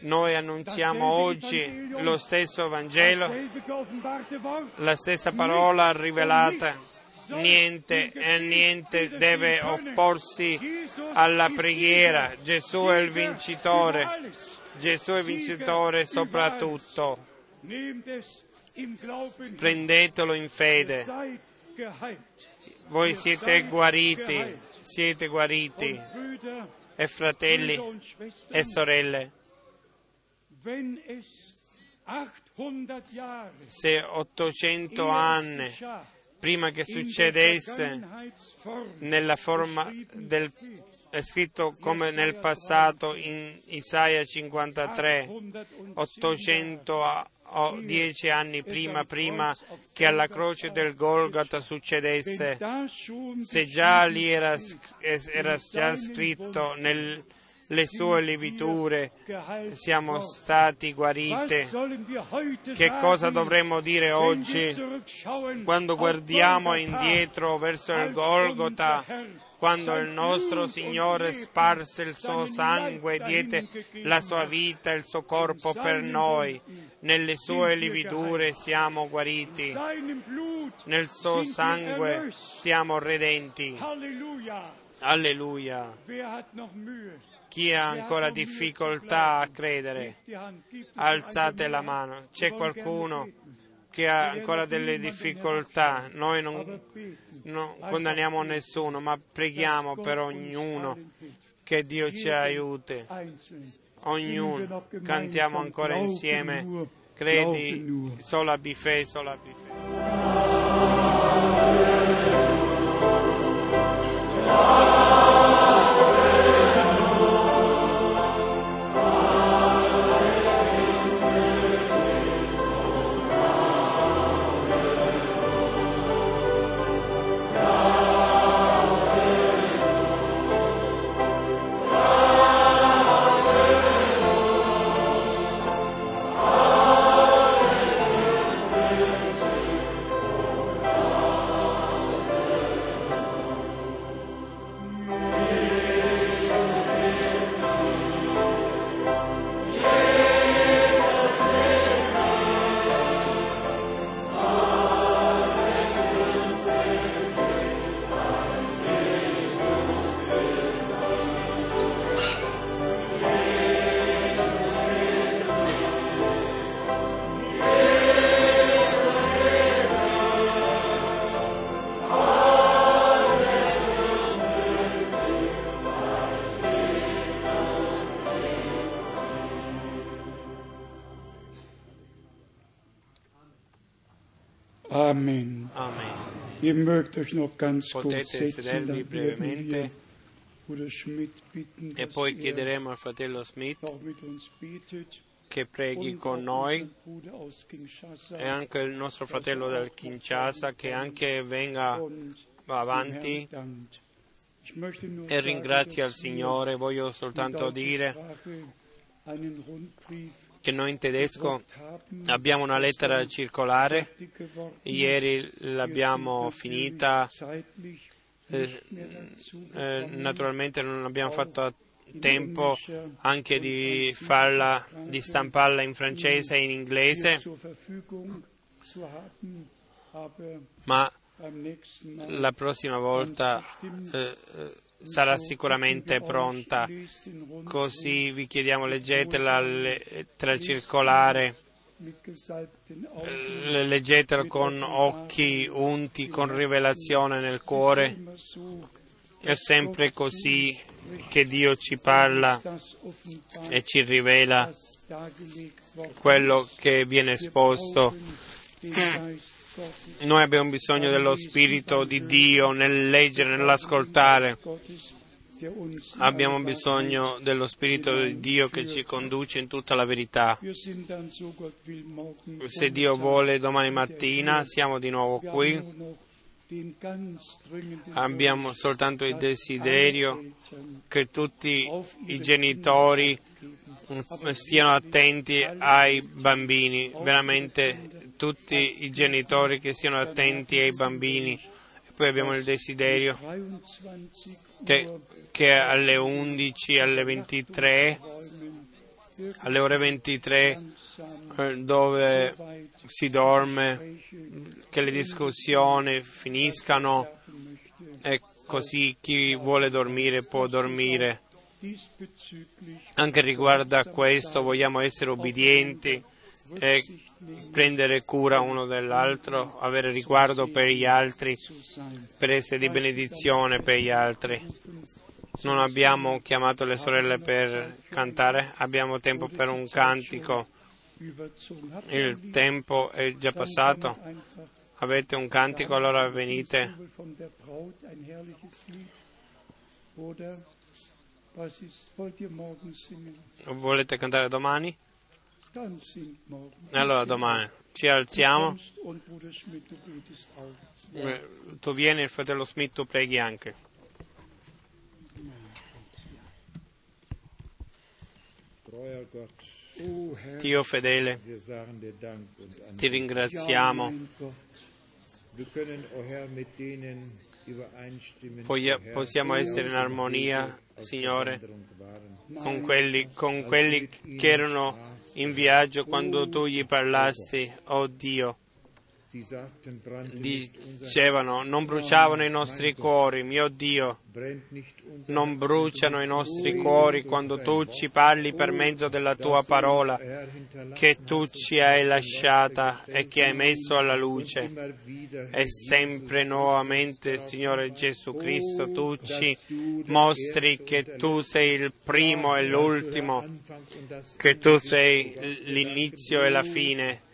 noi annunziamo oggi lo stesso Vangelo, la stessa parola rivelata. Niente e niente deve opporsi alla preghiera. Gesù è il vincitore. Gesù è vincitore soprattutto. Prendetelo in fede. Voi siete guariti, siete guariti, e fratelli e sorelle. wenn es 800 Jahre Se 800 ehe es anni prima che succedesse nella forma del è scritto come nel passato in Isaia 53, 800 a- o 10 anni prima, prima che alla croce del Golgota wenn succedesse, se già lì era, era già scritto nelle sue geheilt siamo stati guarite. heute Che cosa dovremmo dire oggi quando guardiamo indietro verso il als Golgota? Quando il nostro Signore sparse il suo sangue, diede la sua vita, il suo corpo per noi. Nelle sue lividure siamo guariti, nel suo sangue siamo redenti. Alleluia. Chi ha ancora difficoltà a credere, alzate la mano. C'è qualcuno. Che ha ancora delle difficoltà. Noi non, non condanniamo nessuno, ma preghiamo per ognuno che Dio ci aiuti. Ognuno cantiamo ancora insieme credi solo abbi fede solo Potete sedervi brevemente e poi er chiederemo al fratello Smith che preghi con noi e anche il nostro fratello del Kinshasa che anche venga avanti e ringrazia il Signore. Voglio soltanto dire che noi in tedesco abbiamo una lettera circolare, ieri l'abbiamo finita, eh, eh, naturalmente non abbiamo fatto tempo anche di farla, di stamparla in francese e in inglese, ma la prossima volta eh, eh, sarà sicuramente pronta. Così vi chiediamo leggetela, lettera circolare, eh, leggetela con occhi unti, con rivelazione nel cuore. È sempre così che Dio ci parla e ci rivela quello che viene esposto. Noi abbiamo bisogno dello Spirito di Dio nel leggere, nell'ascoltare. Abbiamo bisogno dello Spirito di Dio che ci conduce in tutta la verità. Se Dio vuole, domani mattina siamo di nuovo qui. Abbiamo soltanto il desiderio che tutti i genitori mm, stiano attenti ai bambini, veramente tutti i genitori che siano attenti ai bambini. Poi abbiamo il desiderio 23 che, che alle 11, alle 23, räumen, alle ore 23 langsam eh, dove si dorme, che le discussioni finiscano e così chi vuole dormire può dormire. Anche riguardo a questo vogliamo essere obbedienti e prendere cura uno dell'altro, avere riguardo per gli altri, per essere di benedizione per gli altri. Non abbiamo chiamato le sorelle per cantare, abbiamo tempo per un cantico. Il tempo è già passato. Avete un cantico, allora venite. Volete cantare domani? Allora domani ci alziamo. Tu vieni, il fratello Smith, tu preghi anche. Dio fedele, ti ringraziamo. possiamo essere in armonia, Signore, con quelli, con quelli che erano in viaggio quando tu gli parlasti, oh Dio. Dicevano, non bruciavano i nostri cuori, mio Dio, non bruciano i nostri cuori quando tu ci parli per mezzo della tua parola hinterlassen che tu ci hai lasciata e che hai messo alla luce. E sempre nuovamente, Signore Gesù Cristo, tu ci mostri che tu sei il primo e l'ultimo, che tu sei l'inizio e la fine.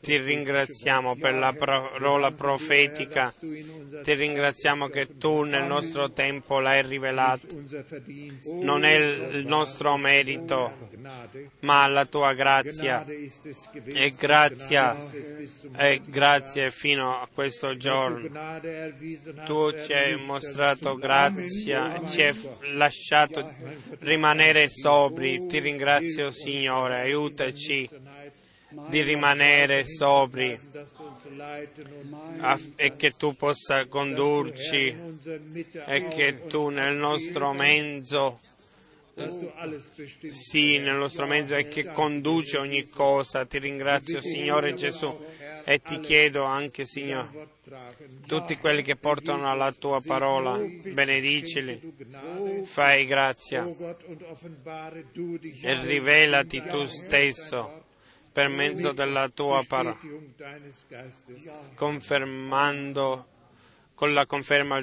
Ti ringraziamo per la parola profetica, ti ringraziamo che tu nel nostro tempo l'hai rivelata. Non è il nostro merito, ma la tua grazia. E grazia, e grazie fino a questo giorno. Tu ci hai mostrato grazia, ci hai lasciato rimanere sobri. Ti ringrazio, Signore, aiutaci di rimanere sobri e che tu possa condurci e che tu nel nostro mezzo sì, nel nostro mezzo e che conduce ogni cosa. Ti ringrazio, Signore Gesù, e ti chiedo anche, Signore, tutti quelli che portano la tua parola, benedicili, fai grazia e rivelati tu stesso per mezzo della tua parola, confermando con la conferma